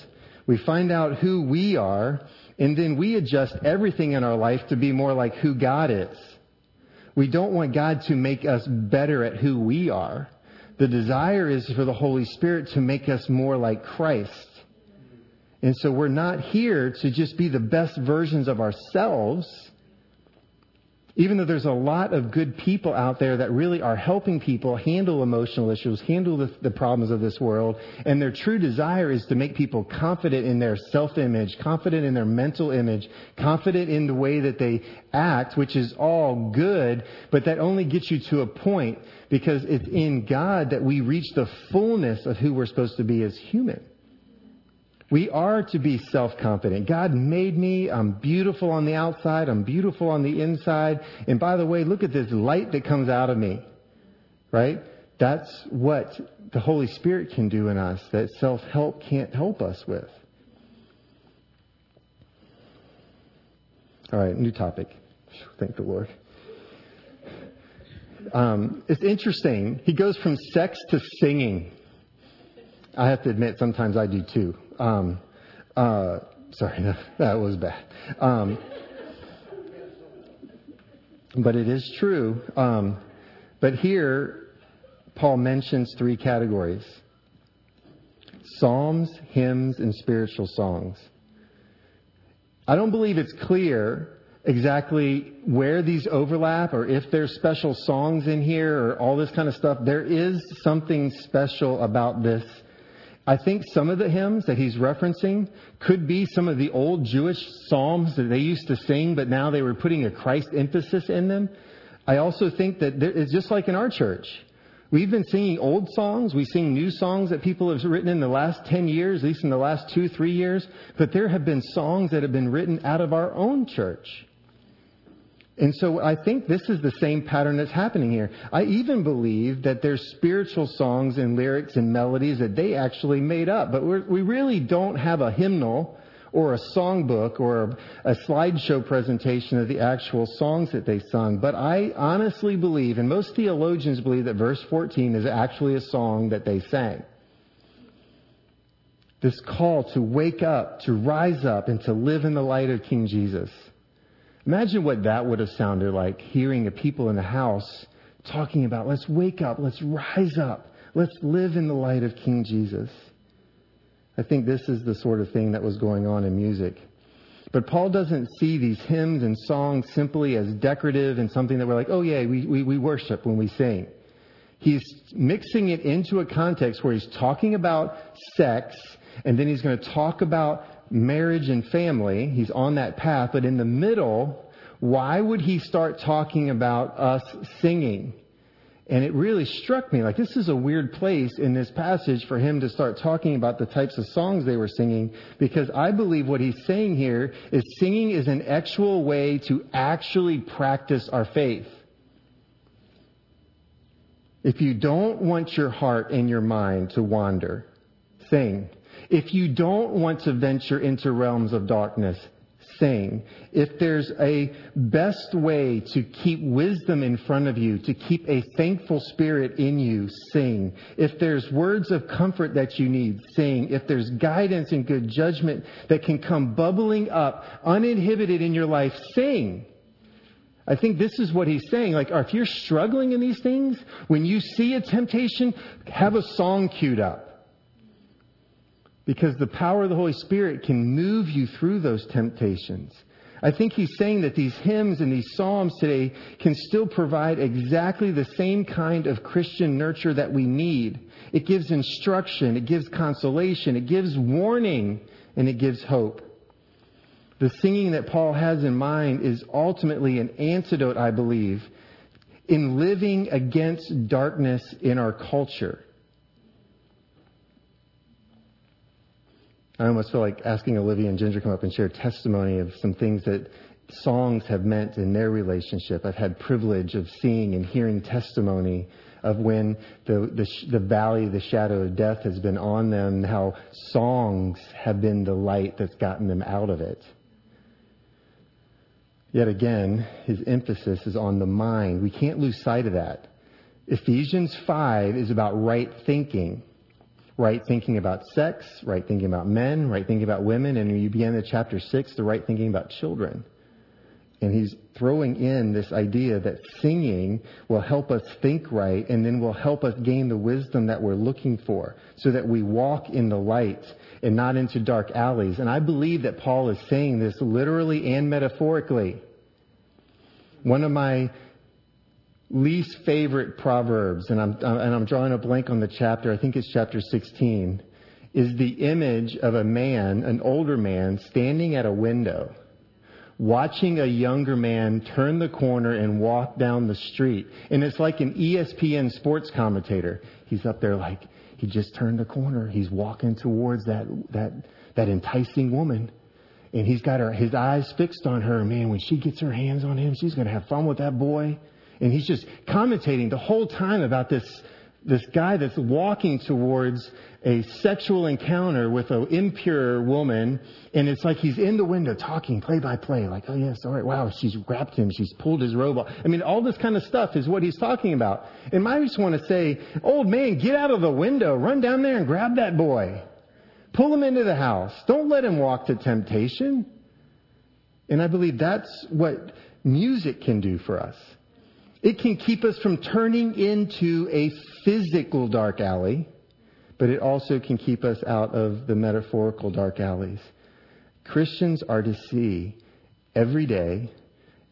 We find out who we are. And then we adjust everything in our life to be more like who God is. We don't want God to make us better at who we are. The desire is for the Holy Spirit to make us more like Christ. And so we're not here to just be the best versions of ourselves even though there's a lot of good people out there that really are helping people handle emotional issues, handle the, the problems of this world, and their true desire is to make people confident in their self-image, confident in their mental image, confident in the way that they act, which is all good, but that only gets you to a point because it's in God that we reach the fullness of who we're supposed to be as human. We are to be self-confident. God made me. I'm beautiful on the outside. I'm beautiful on the inside. And by the way, look at this light that comes out of me. Right? That's what the Holy Spirit can do in us that self-help can't help us with. All right, new topic. Thank the Lord. Um, it's interesting. He goes from sex to singing. I have to admit, sometimes I do too. Um, uh, sorry, (laughs) that was bad. Um, but it is true. Um, but here, Paul mentions three categories. psalms, hymns, and spiritual songs. I don't believe it's clear exactly where these overlap or if there's special songs in here or all this kind of stuff. There is something special about this. I think some of the hymns that he's referencing could be some of the old Jewish psalms that they used to sing, but now they were putting a Christ emphasis in them. I also think that it's just like in our church. We've been singing old songs. We sing new songs that people have written in the last 10 years, at least in the last two, three years. But there have been songs that have been written out of our own church. And so I think this is the same pattern that's happening here. I even believe that there's spiritual songs and lyrics and melodies that they actually made up, but we really don't have a hymnal or a songbook or a, a slideshow presentation of the actual songs that they sung. But I honestly believe, and most theologians believe, that verse 14 is actually a song that they sang. This call to wake up, to rise up, and to live in the light of King Jesus. Imagine what that would have sounded like hearing the people in the house talking about, let's wake up, let's rise up, let's live in the light of King Jesus. I think this is the sort of thing that was going on in music. But Paul doesn't see these hymns and songs simply as decorative and something that we're like, oh yeah, we, we, we worship when we sing. He's mixing it into a context where he's talking about sex and then he's going to talk about marriage and family. He's on that path. But in the middle, why would he start talking about us singing? And it really struck me like this is a weird place in this passage for him to start talking about the types of songs they were singing because I believe what he's saying here is singing is an actual way to actually practice our faith. If you don't want your heart and your mind to wander, sing. If you don't want to venture into realms of darkness, sing. If there's a best way to keep wisdom in front of you, to keep a thankful spirit in you, sing. If there's words of comfort that you need, sing. If there's guidance and good judgment that can come bubbling up uninhibited in your life, sing. I think this is what he's saying. Like, if you're struggling in these things, when you see a temptation, have a song queued up. Because the power of the Holy Spirit can move you through those temptations. I think he's saying that these hymns and these psalms today can still provide exactly the same kind of Christian nurture that we need. It gives instruction, it gives consolation, it gives warning, and it gives hope. The singing that Paul has in mind is ultimately an antidote, I believe, in living against darkness in our culture. I almost feel like asking Olivia and Ginger come up and share testimony of some things that songs have meant in their relationship. I've had privilege of seeing and hearing testimony of when the, the, the valley, the shadow of death has been on them, how songs have been the light that's gotten them out of it. Yet again, his emphasis is on the mind. We can't lose sight of that. Ephesians 5 is about right thinking right thinking about sex, right thinking about men, right thinking about women, and you begin in chapter 6, the right thinking about children. And he's throwing in this idea that singing will help us think right and then will help us gain the wisdom that we're looking for so that we walk in the light and not into dark alleys. And I believe that Paul is saying this literally and metaphorically. One of my least favorite proverbs, and I'm, uh, and I'm drawing a blank on the chapter, I think it's chapter 16, is the image of a man, an older man, standing at a window, watching a younger man turn the corner and walk down the street. And it's like an ESPN sports commentator. He's up there like, he just turned the corner. He's walking towards that, that, that enticing woman. And he's got her, his eyes fixed on her. Man, when she gets her hands on him, she's going to have fun with that boy. And he's just commentating the whole time about this, this guy that's walking towards a sexual encounter with an impure woman. And it's like he's in the window talking play by play, like, oh yes, all right, wow, she's grabbed him, she's pulled his robe off. I mean, all this kind of stuff is what he's talking about. And I just want to say, old man, get out of the window, run down there and grab that boy. Pull him into the house. Don't let him walk to temptation. And I believe that's what music can do for us. It can keep us from turning into a physical dark alley but it also can keep us out of the metaphorical dark alleys. Christians are to see every day,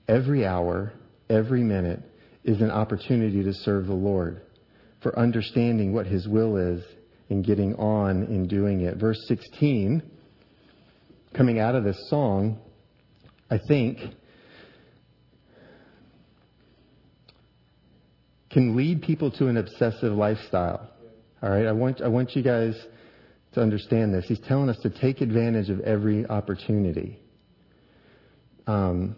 every hour, every minute is an opportunity to serve the Lord, for understanding what His will is and getting on in doing it. Verse 16, coming out of this song, I think, can lead people to an obsessive lifestyle. All right, I want, I want you guys to understand this. He's telling us to take advantage of every opportunity. Um,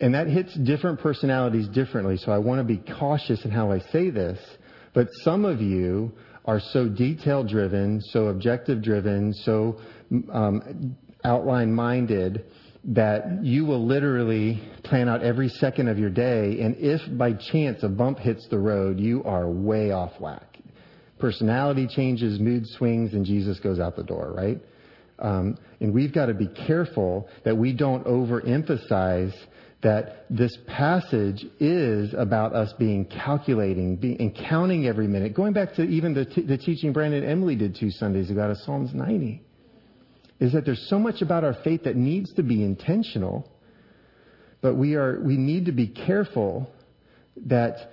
and that hits different personalities differently, so I want to be cautious in how I say this. But some of you are so detail driven, so objective driven, so um, outline minded that you will literally plan out every second of your day. And if by chance a bump hits the road, you are way off whack. Personality changes, mood swings, and Jesus goes out the door, right? Um, and we've got to be careful that we don't overemphasize that this passage is about us being calculating being, and counting every minute. Going back to even the, t- the teaching Brandon and Emily did two Sundays ago out of Psalms 90, is that there's so much about our faith that needs to be intentional, but we are we need to be careful that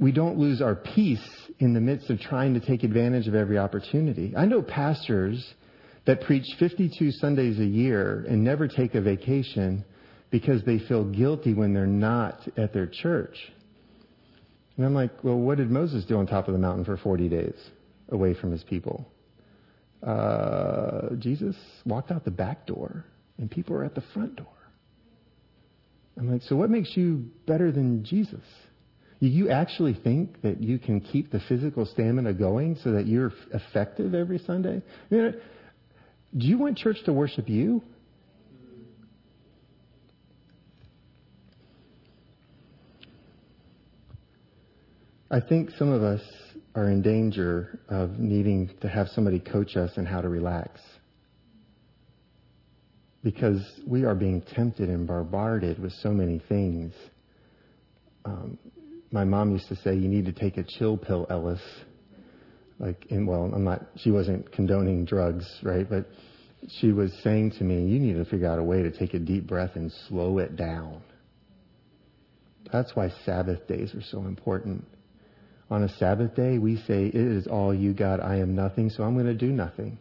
we don't lose our peace in the midst of trying to take advantage of every opportunity. I know pastors that preach 52 Sundays a year and never take a vacation because they feel guilty when they're not at their church. And I'm like, well, what did Moses do on top of the mountain for 40 days away from his people? Uh, Jesus walked out the back door and people are at the front door. I'm like, so what makes you better than Jesus? You actually think that you can keep the physical stamina going so that you're effective every Sunday? do you want church to worship you? I think some of us are in danger of needing to have somebody coach us in how to relax. Because we are being tempted and bombarded with so many things. Um, my mom used to say, you need to take a chill pill, Ellis. Like, and well, I'm not, she wasn't condoning drugs, right? But she was saying to me, you need to figure out a way to take a deep breath and slow it down. That's why Sabbath days are so important on a Sabbath day, we say, It is all you, God. I am nothing, so I'm going to do nothing.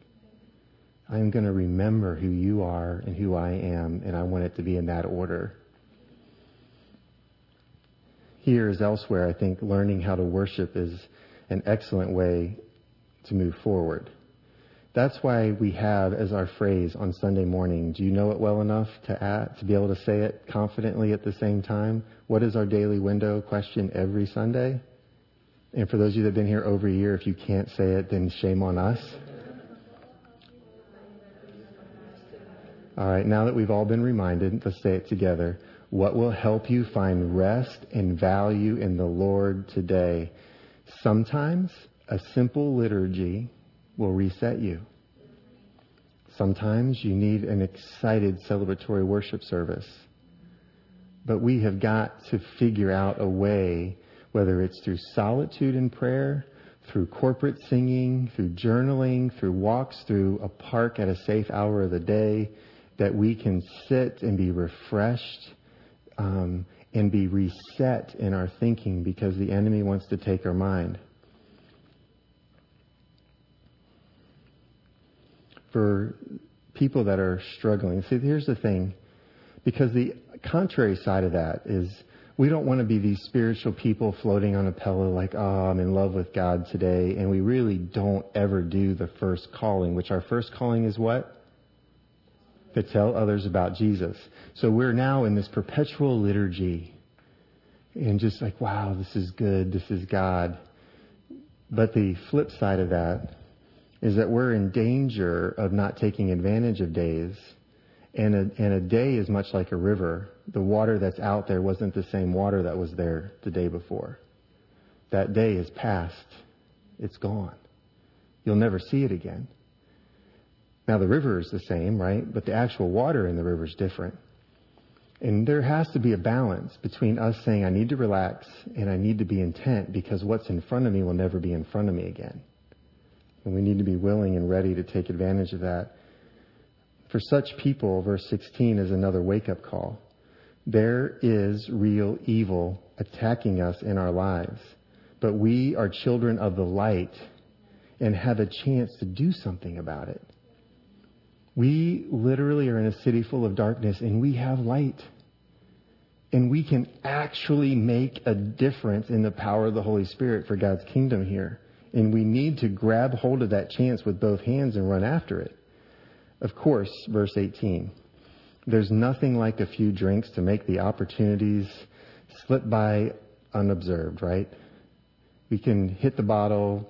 I am going to remember who you are and who I am, and I want it to be in that order. Here as elsewhere, I think learning how to worship is an excellent way to move forward. That's why we have as our phrase on Sunday morning, do you know it well enough to add, to be able to say it confidently at the same time? What is our daily window question every Sunday? And for those of you that have been here over a year, if you can't say it, then shame on us. All right, now that we've all been reminded, let's say it together. What will help you find rest and value in the Lord today? Sometimes a simple liturgy will reset you. Sometimes you need an excited celebratory worship service. But we have got to figure out a way whether it's through solitude in prayer, through corporate singing, through journaling, through walks through a park at a safe hour of the day, that we can sit and be refreshed um, and be reset in our thinking because the enemy wants to take our mind. For people that are struggling, see, here's the thing, because the contrary side of that is we don't want to be these spiritual people floating on a pillow like, oh, I'm in love with God today. And we really don't ever do the first calling, which our first calling is what? To tell others about Jesus. So we're now in this perpetual liturgy and just like, wow, this is good. This is God. But the flip side of that is that we're in danger of not taking advantage of days and a, and a day is much like a river. The water that's out there wasn't the same water that was there the day before. That day is past. It's gone. You'll never see it again. Now the river is the same, right? But the actual water in the river is different. And there has to be a balance between us saying, I need to relax and I need to be intent because what's in front of me will never be in front of me again. And we need to be willing and ready to take advantage of that. For such people, verse 16 is another wake up call. There is real evil attacking us in our lives, but we are children of the light and have a chance to do something about it. We literally are in a city full of darkness and we have light. And we can actually make a difference in the power of the Holy Spirit for God's kingdom here. And we need to grab hold of that chance with both hands and run after it. Of course, verse 18. There's nothing like a few drinks to make the opportunities slip by unobserved, right? We can hit the bottle,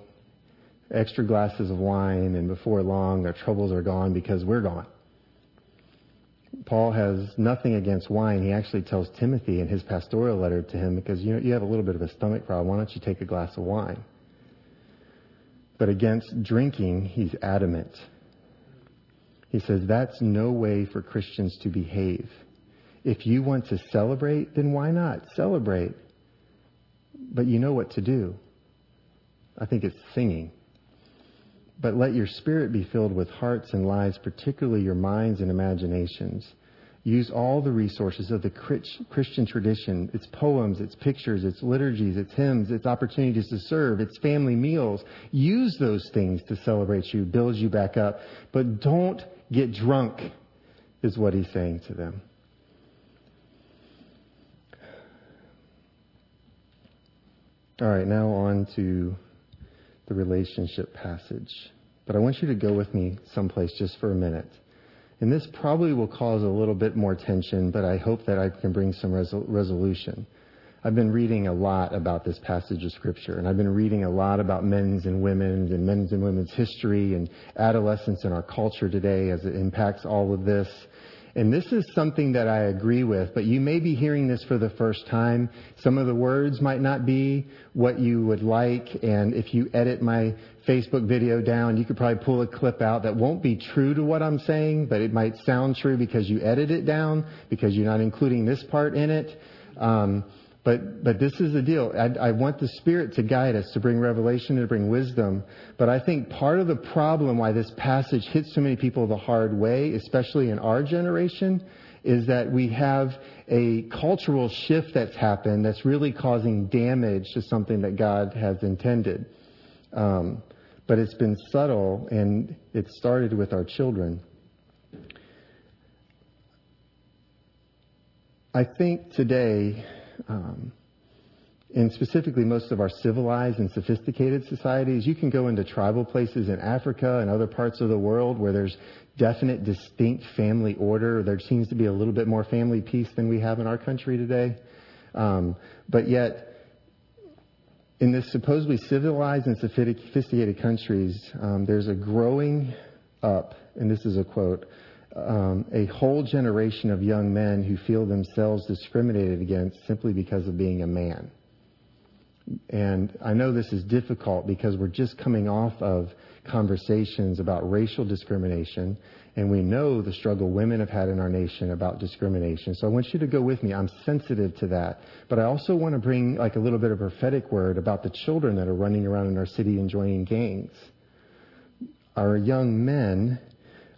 extra glasses of wine, and before long our troubles are gone because we're gone. Paul has nothing against wine. He actually tells Timothy in his pastoral letter to him because you know you have a little bit of a stomach problem. Why don't you take a glass of wine? But against drinking, he's adamant. He says that's no way for Christians to behave. If you want to celebrate, then why not? Celebrate. But you know what to do. I think it's singing. But let your spirit be filled with hearts and lives, particularly your minds and imaginations. Use all the resources of the Christian tradition its poems, its pictures, its liturgies, its hymns, its opportunities to serve, its family meals. Use those things to celebrate you, build you back up. But don't get drunk, is what he's saying to them. All right, now on to the relationship passage. But I want you to go with me someplace just for a minute. And this probably will cause a little bit more tension, but I hope that I can bring some resol- resolution. I've been reading a lot about this passage of scripture, and I've been reading a lot about men's and women's and men's and women's history and adolescence in our culture today as it impacts all of this. And this is something that I agree with, but you may be hearing this for the first time. Some of the words might not be what you would like, and if you edit my Facebook video down, you could probably pull a clip out that won't be true to what I'm saying, but it might sound true because you edit it down, because you're not including this part in it. Um, but, but this is the deal. I, I, want the Spirit to guide us, to bring revelation, to bring wisdom. But I think part of the problem why this passage hits so many people the hard way, especially in our generation, is that we have a cultural shift that's happened that's really causing damage to something that God has intended. Um, but it's been subtle and it started with our children. I think today um, and specifically most of our civilized and sophisticated societies, you can go into tribal places in Africa and other parts of the world where there's definite, distinct family order. There seems to be a little bit more family peace than we have in our country today. Um, but yet, in this supposedly civilized and sophisticated countries, um, there's a growing up, and this is a quote, um, a whole generation of young men who feel themselves discriminated against simply because of being a man. And I know this is difficult because we're just coming off of conversations about racial discrimination, and we know the struggle women have had in our nation about discrimination. So I want you to go with me. I'm sensitive to that. But I also want to bring like a little bit of prophetic word about the children that are running around in our city and joining gangs. Our young men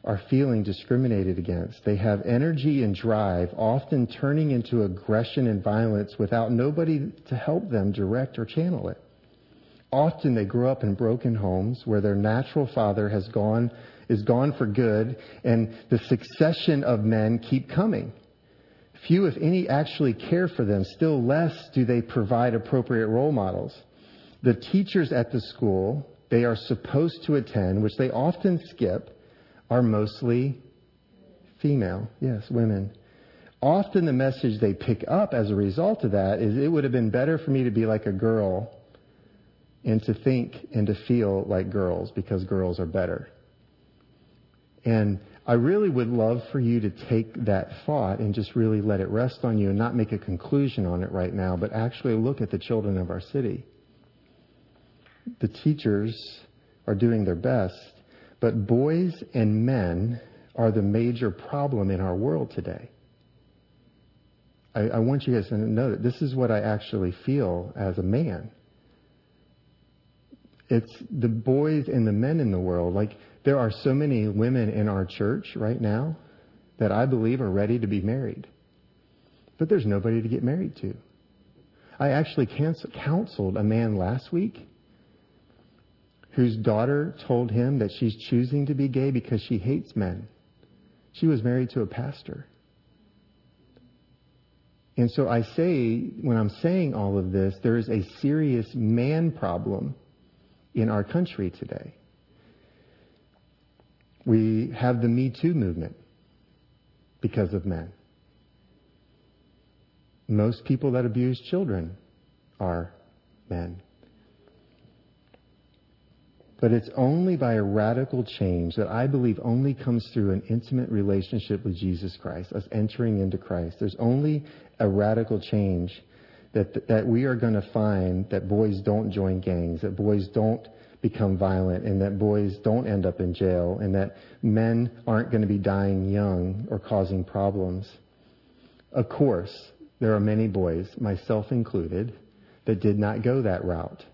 are feeling discriminated against. They have energy and drive, often turning into aggression and violence without nobody to help them direct or channel it. Often they grow up in broken homes where their natural father has gone, is gone for good, and the succession of men keep coming. Few, if any, actually care for them. Still less do they provide appropriate role models. The teachers at the school they are supposed to attend, which they often skip, are mostly female. Yes, women. Often the message they pick up as a result of that is it would have been better for me to be like a girl and to think and to feel like girls because girls are better. And I really would love for you to take that thought and just really let it rest on you and not make a conclusion on it right now, but actually look at the children of our city. The teachers are doing their best but boys and men are the major problem in our world today. I, I, want you guys to know that this is what I actually feel as a man. It's the boys and the men in the world. Like, there are so many women in our church right now that I believe are ready to be married. But there's nobody to get married to. I actually counseled a man last week whose daughter told him that she's choosing to be gay because she hates men. She was married to a pastor. And so I say, when I'm saying all of this, there is a serious man problem in our country today. We have the Me Too movement because of men. Most people that abuse children are men. But it's only by a radical change that I believe only comes through an intimate relationship with Jesus Christ, us entering into Christ. There's only a radical change that, that we are going to find that boys don't join gangs, that boys don't become violent, and that boys don't end up in jail, and that men aren't going to be dying young or causing problems. Of course, there are many boys, myself included, that did not go that route.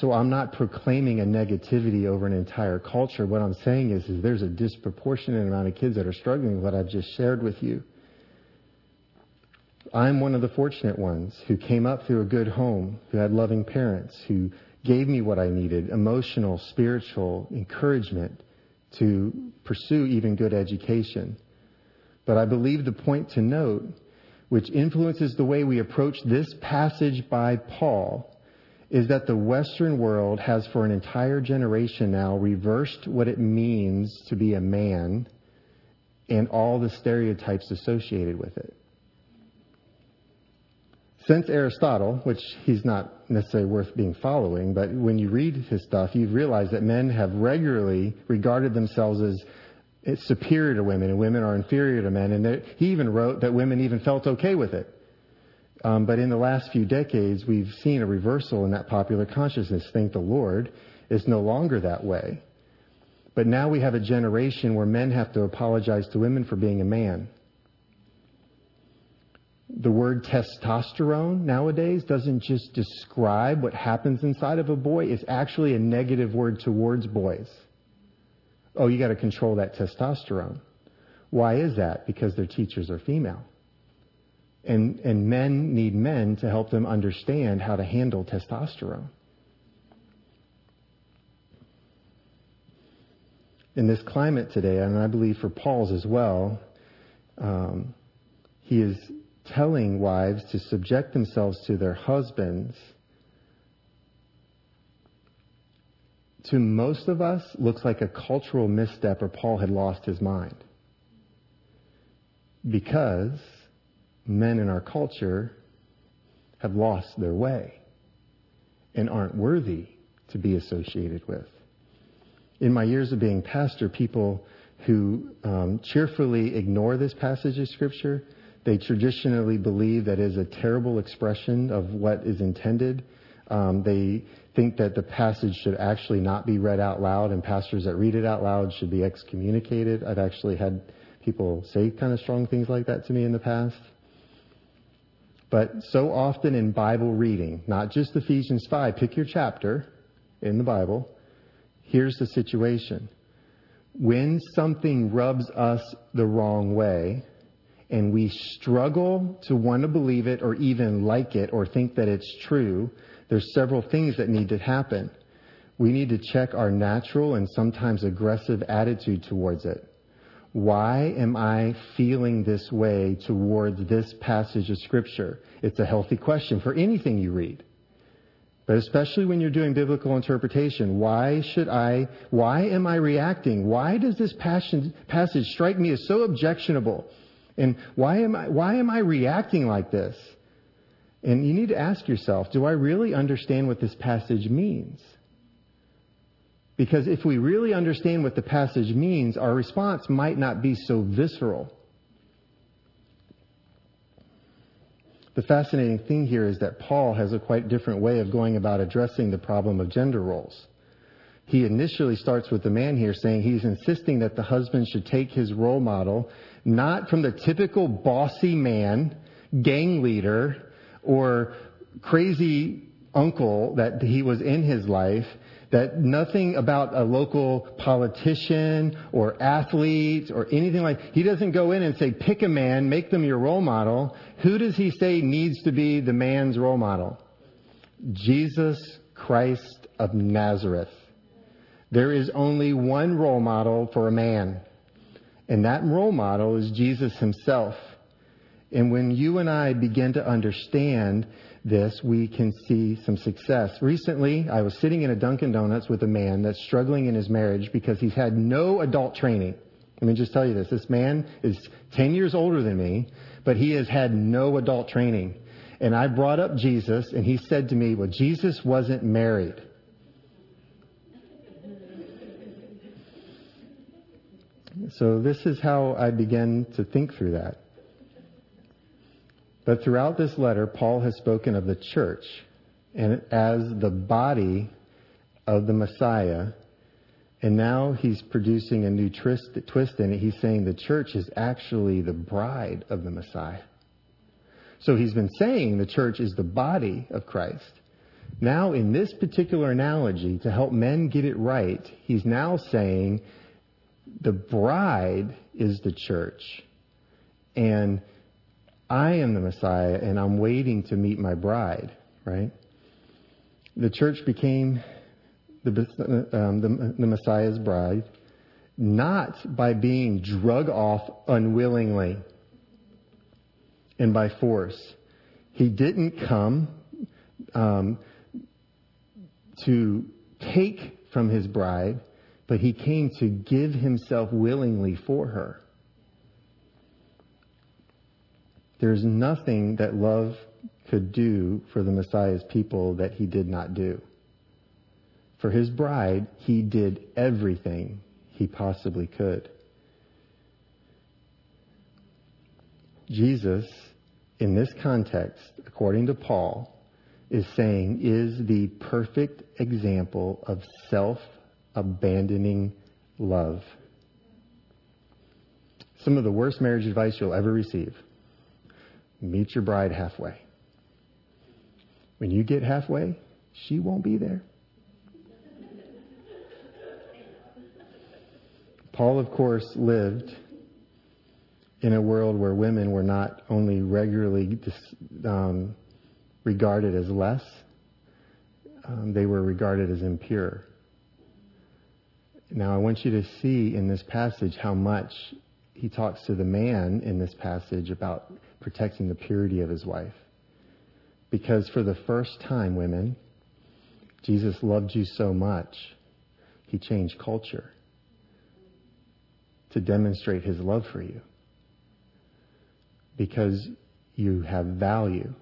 So I'm not proclaiming a negativity over an entire culture. What I'm saying is, is there's a disproportionate amount of kids that are struggling with what I've just shared with you. I'm one of the fortunate ones who came up through a good home, who had loving parents, who gave me what I needed, emotional, spiritual encouragement to pursue even good education. But I believe the point to note, which influences the way we approach this passage by Paul, is that the Western world has for an entire generation now reversed what it means to be a man and all the stereotypes associated with it. Since Aristotle, which he's not necessarily worth being following, but when you read his stuff, you realize that men have regularly regarded themselves as superior to women and women are inferior to men. And he even wrote that women even felt okay with it. Um, but in the last few decades, we've seen a reversal in that popular consciousness. Thank the Lord. It's no longer that way. But now we have a generation where men have to apologize to women for being a man. The word testosterone nowadays doesn't just describe what happens inside of a boy, it's actually a negative word towards boys. Oh, you got to control that testosterone. Why is that? Because their teachers are female. And, and men need men to help them understand how to handle testosterone. In this climate today, and I believe for Paul's as well, um, he is telling wives to subject themselves to their husbands. To most of us, looks like a cultural misstep or Paul had lost his mind. Because men in our culture have lost their way and aren't worthy to be associated with. In my years of being pastor, people who um, cheerfully ignore this passage of Scripture, they traditionally believe that is a terrible expression of what is intended. Um, they think that the passage should actually not be read out loud, and pastors that read it out loud should be excommunicated. I've actually had people say kind of strong things like that to me in the past. But so often in Bible reading, not just Ephesians 5, pick your chapter in the Bible. Here's the situation. When something rubs us the wrong way, and we struggle to want to believe it or even like it or think that it's true, there's several things that need to happen. We need to check our natural and sometimes aggressive attitude towards it. Why am I feeling this way towards this passage of scripture? It's a healthy question for anything you read. But especially when you're doing biblical interpretation, why should I, why am I reacting? Why does this passage strike me as so objectionable? And why am I, why am I reacting like this? And you need to ask yourself, do I really understand what this passage means? Because if we really understand what the passage means, our response might not be so visceral. The fascinating thing here is that Paul has a quite different way of going about addressing the problem of gender roles. He initially starts with the man here saying he's insisting that the husband should take his role model not from the typical bossy man, gang leader, or crazy uncle that he was in his life that nothing about a local politician or athlete or anything like he doesn't go in and say pick a man make them your role model. Who does he say needs to be the man's role model? Jesus christ of nazareth. There is only one role model for a man and that role model is jesus himself. And when you and i begin to understand this, we can see some success. Recently, I was sitting in a Dunkin' Donuts with a man that's struggling in his marriage because he's had no adult training. Let me just tell you this. This man is 10 years older than me, but he has had no adult training. And I brought up Jesus, and he said to me, Well, Jesus wasn't married. So, this is how I began to think through that. But throughout this letter, Paul has spoken of the church and as the body of the Messiah. And now he's producing a new twist, twist in it. He's saying the church is actually the bride of the Messiah. So he's been saying the church is the body of Christ. Now, in this particular analogy, to help men get it right, he's now saying the bride is the church. And I am the Messiah and I'm waiting to meet my bride, right? The church became the, um, the, the Messiah's bride not by being drug off unwillingly and by force. He didn't come um, to take from his bride, but he came to give himself willingly for her. There's nothing that love could do for the Messiah's people that he did not do. For his bride, he did everything he possibly could. Jesus, in this context, according to Paul, is saying is the perfect example of self abandoning love. Some of the worst marriage advice you'll ever receive Meet your bride halfway. When you get halfway, she won't be there. Paul, of course, lived in a world where women were not only regularly um, regarded as less, um, they were regarded as impure. Now, I want you to see in this passage how much he talks to the man in this passage about protecting the purity of his wife. Because for the first time, women, Jesus loved you so much, he changed culture to demonstrate his love for you. Because you have value.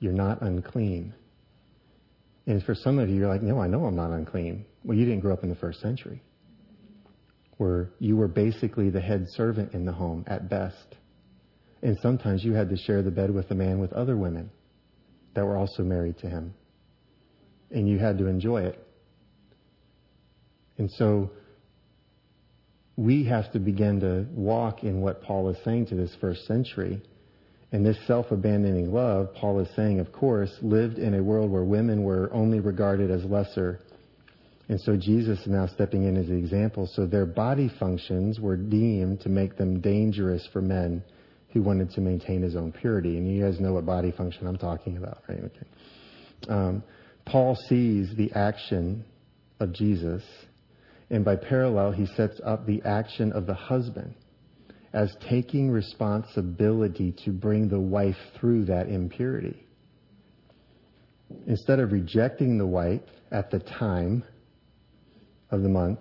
You're not unclean. And for some of you, you're like, no, I know I'm not unclean. Well, you didn't grow up in the first century, where you were basically the head servant in the home at best. And sometimes you had to share the bed with a man with other women that were also married to him. And you had to enjoy it. And so we have to begin to walk in what Paul is saying to this first century. And this self abandoning love, Paul is saying, of course, lived in a world where women were only regarded as lesser. And so Jesus is now stepping in as the example. So their body functions were deemed to make them dangerous for men who wanted to maintain his own purity. And you guys know what body function I'm talking about, right? Okay. Um, Paul sees the action of Jesus, and by parallel, he sets up the action of the husband as taking responsibility to bring the wife through that impurity. Instead of rejecting the wife at the time of the month,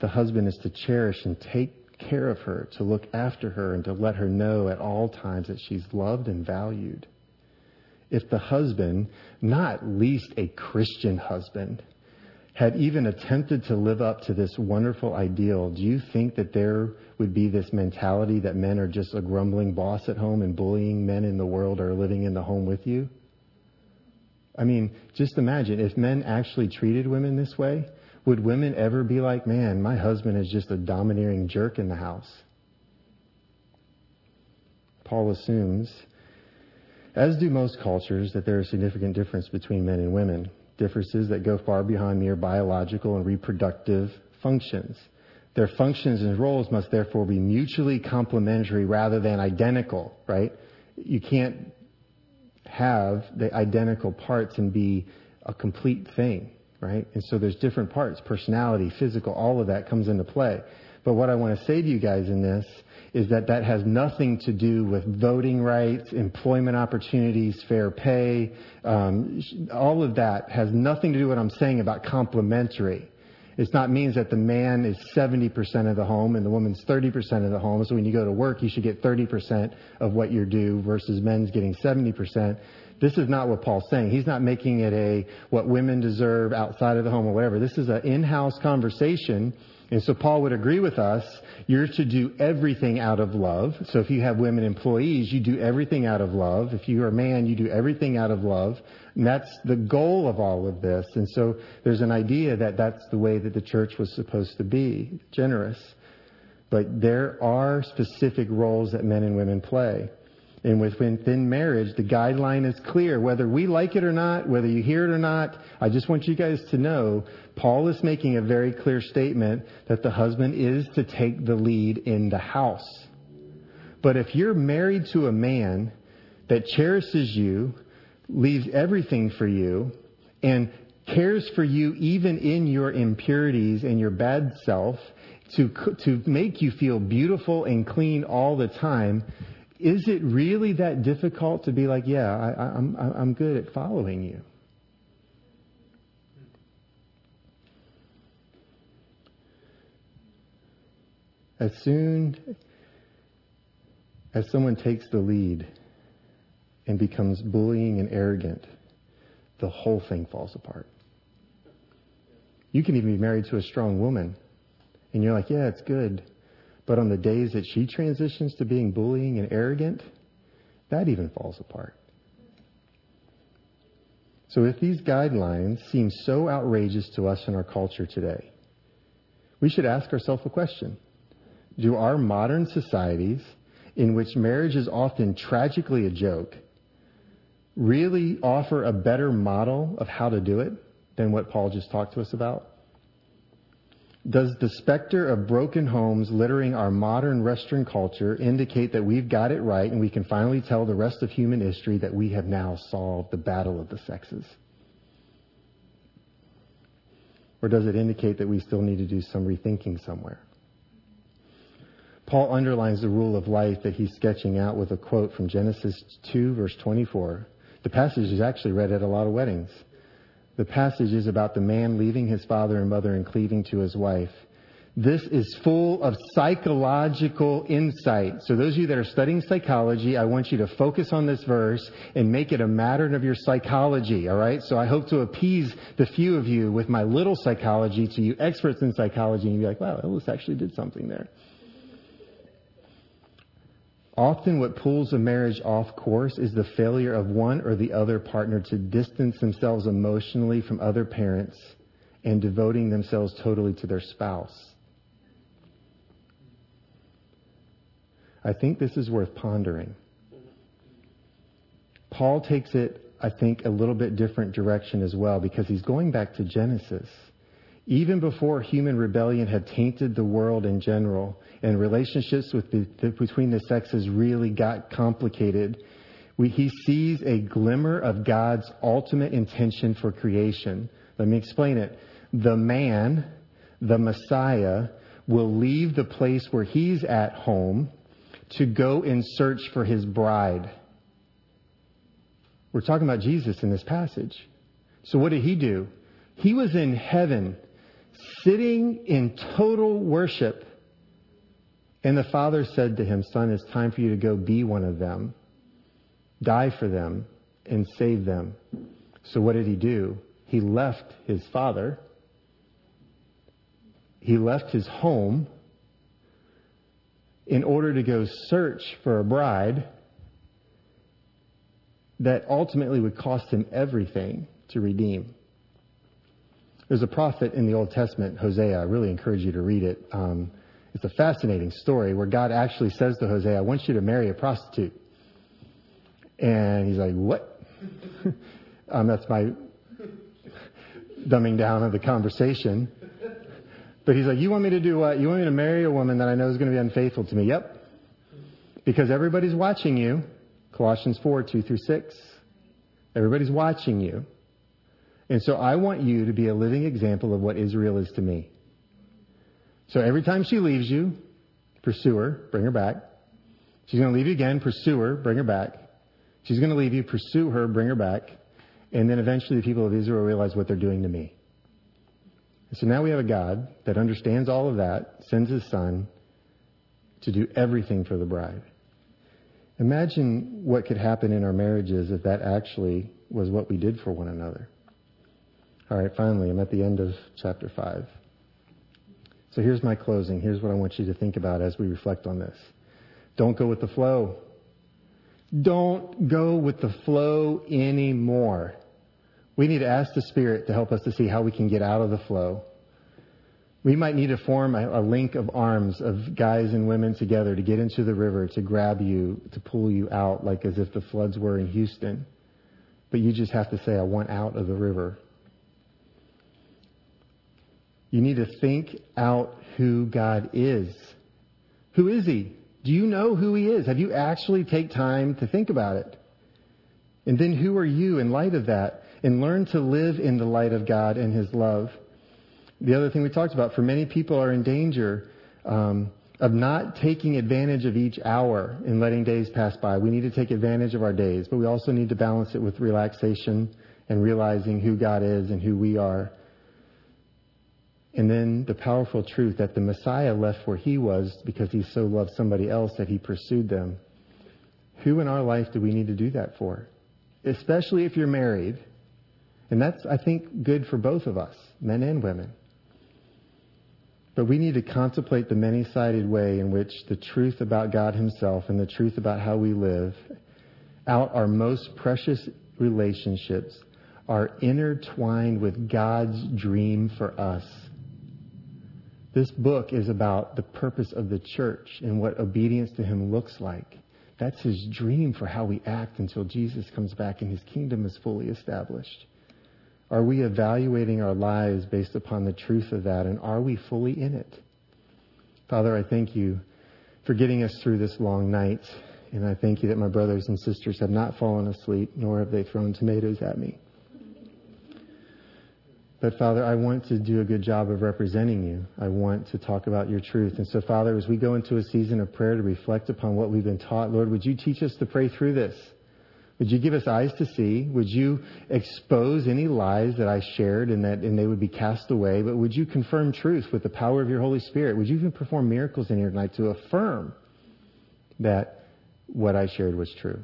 the husband is to cherish and take care of her, to look after her, and to let her know at all times that she's loved and valued. If the husband, not least a Christian husband, had even attempted to live up to this wonderful ideal, do you think that there would be this mentality that men are just a grumbling boss at home and bullying men in the world are living in the home with you? I mean, just imagine if men actually treated women this way, would women ever be like, man, my husband is just a domineering jerk in the house? Paul assumes as do most cultures, that there is significant difference between men and women, differences that go far beyond mere biological and reproductive functions. Their functions and roles must therefore be mutually complementary rather than identical, right? You can't have the identical parts and be a complete thing, right? And so there's different parts, personality, physical, all of that comes into play. But what I want to say to you guys in this is that that has nothing to do with voting rights, employment opportunities, fair pay. Um, all of that has nothing to do with what I'm saying about complementary. It's not means that the man is 70% of the home and the woman's 30% of the home. So when you go to work, you should get 30% of what you're due versus men's getting 70%. This is not what Paul's saying. He's not making it a what women deserve outside of the home or whatever. This is an in-house conversation. And so Paul would agree with us. You're to do everything out of love. So if you have women employees, you do everything out of love. If you are a man, you do everything out of love. And that's the goal of all of this. And so there's an idea that that's the way that the church was supposed to be, generous. But there are specific roles that men and women play. And within marriage, the guideline is clear. Whether we like it or not, whether you hear it or not, I just want you guys to know Paul is making a very clear statement that the husband is to take the lead in the house. But if you're married to a man that cherishes you, leaves everything for you, and cares for you even in your impurities and your bad self to, to make you feel beautiful and clean all the time, is it really that difficult to be like, yeah, I, I'm, I'm good at following you? As soon as someone takes the lead and becomes bullying and arrogant, the whole thing falls apart. You can even be married to a strong woman and you're like, yeah, it's good. But on the days that she transitions to being bullying and arrogant, that even falls apart. So if these guidelines seem so outrageous to us in our culture today, we should ask ourselves a question. Do our modern societies, in which marriage is often tragically a joke, really offer a better model of how to do it than what Paul just talked to us about? Does the specter of broken homes littering our modern Western culture indicate that we've got it right and we can finally tell the rest of human history that we have now solved the battle of the sexes? Or does it indicate that we still need to do some rethinking somewhere? Paul underlines the rule of life that he's sketching out with a quote from Genesis 2 verse 24. The passage is actually read at a lot of weddings. The passage is about the man leaving his father and mother and cleaving to his wife. This is full of psychological insight. So those of you that are studying psychology, I want you to focus on this verse and make it a matter of your psychology, alright? So I hope to appease the few of you with my little psychology to you experts in psychology and you'll be like, wow, Ellis actually did something there. Often what pulls a marriage off course is the failure of one or the other partner to distance themselves emotionally from other parents and devoting themselves totally to their spouse. I think this is worth pondering. Paul takes it, I think, a little bit different direction as well because he's going back to Genesis. Even before human rebellion had tainted the world in general and relationships with the, the, between the sexes really got complicated, we, he sees a glimmer of God's ultimate intention for creation. Let me explain it. The man, the Messiah, will leave the place where he's at home to go in search for his bride. We're talking about Jesus in this passage. So what did he do? He was in heaven sitting in total worship. And the father said to him, Son, it's time for you to go be one of them, die for them, and save them. So what did he do? He left his father. He left his home in order to go search for a bride that ultimately would cost him everything to redeem. There's a prophet in the Old Testament, Hosea. I really encourage you to read it. Um, it's a fascinating story where God actually says to Hosea, I want you to marry a prostitute. And he's like, what? (laughs) um, that's my dumbing down of the conversation. But he's like, you want me to do what? You want me to marry a woman that I know is going to be unfaithful to me? Yep. Because everybody's watching you. Colossians 4, 2 through 6. Everybody's watching you. And so I want you to be a living example of what Israel is to me. So every time she leaves you, pursue her, bring her back. She's going to leave you again, pursue her, bring her back. She's going to leave you, pursue her, bring her back. And then eventually the people of Israel realize what they're doing to me. And so now we have a God that understands all of that, sends his son to do everything for the bride. Imagine what could happen in our marriages if that actually was what we did for one another. All right, finally, I'm at the end of chapter 5. So here's my closing. Here's what I want you to think about as we reflect on this. Don't go with the flow. Don't go with the flow anymore. We need to ask the Spirit to help us to see how we can get out of the flow. We might need to form a, a, link of arms of guys and women together to get into the river, to grab you, to pull you out, like as if the floods were in Houston. But you just have to say, I want out of the river. You need to think out who God is. Who is He? Do you know who He is? Have you actually take time to think about it? And then who are you in light of that? And learn to live in the light of God and His love. The other thing we talked about, for many people are in danger um, of not taking advantage of each hour and letting days pass by. We need to take advantage of our days, but we also need to balance it with relaxation and realizing who God is and who we are. And then the powerful truth that the Messiah left where he was because he so loved somebody else that he pursued them. Who in our life do we need to do that for? Especially if you're married. And that's, I think, good for both of us, men and women. But we need to contemplate the many sided way in which the truth about God Himself and the truth about how we live out our most precious relationships are intertwined with God's dream for us. This book is about the purpose of the church and what obedience to Him looks like. That's His dream for how we act until Jesus comes back and His kingdom is fully established. Are we evaluating our lives based upon the truth of that? And are we fully in it? Father, I thank you for getting us through this long night. And I thank you that my brothers and sisters have not fallen asleep, nor have they thrown tomatoes at me. But Father, I want to do a good job of representing you. I want to talk about your truth. And so, Father, as we go into a season of prayer to reflect upon what we've been taught, Lord, would you teach us to pray through this? Would you give us eyes to see? Would you expose any lies that I shared and that and they would be cast away? But would you confirm truth with the power of your Holy Spirit? Would you even perform miracles in here tonight to affirm that what I shared was true?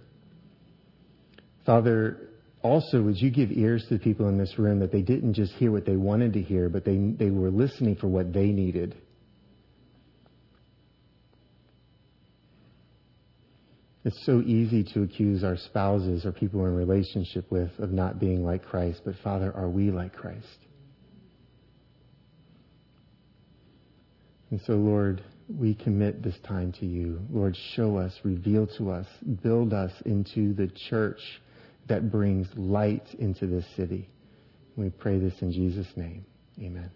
Father, also would you give ears to the people in this room that they didn't just hear what they wanted to hear, but they, they were listening for what they needed. It's so easy to accuse our spouses or people we're in relationship with of not being like Christ, but Father, are we like Christ? And so, Lord, we commit this time to you. Lord, show us, reveal to us, build us into the church that brings light into this city. We pray this in Jesus' name. Amen.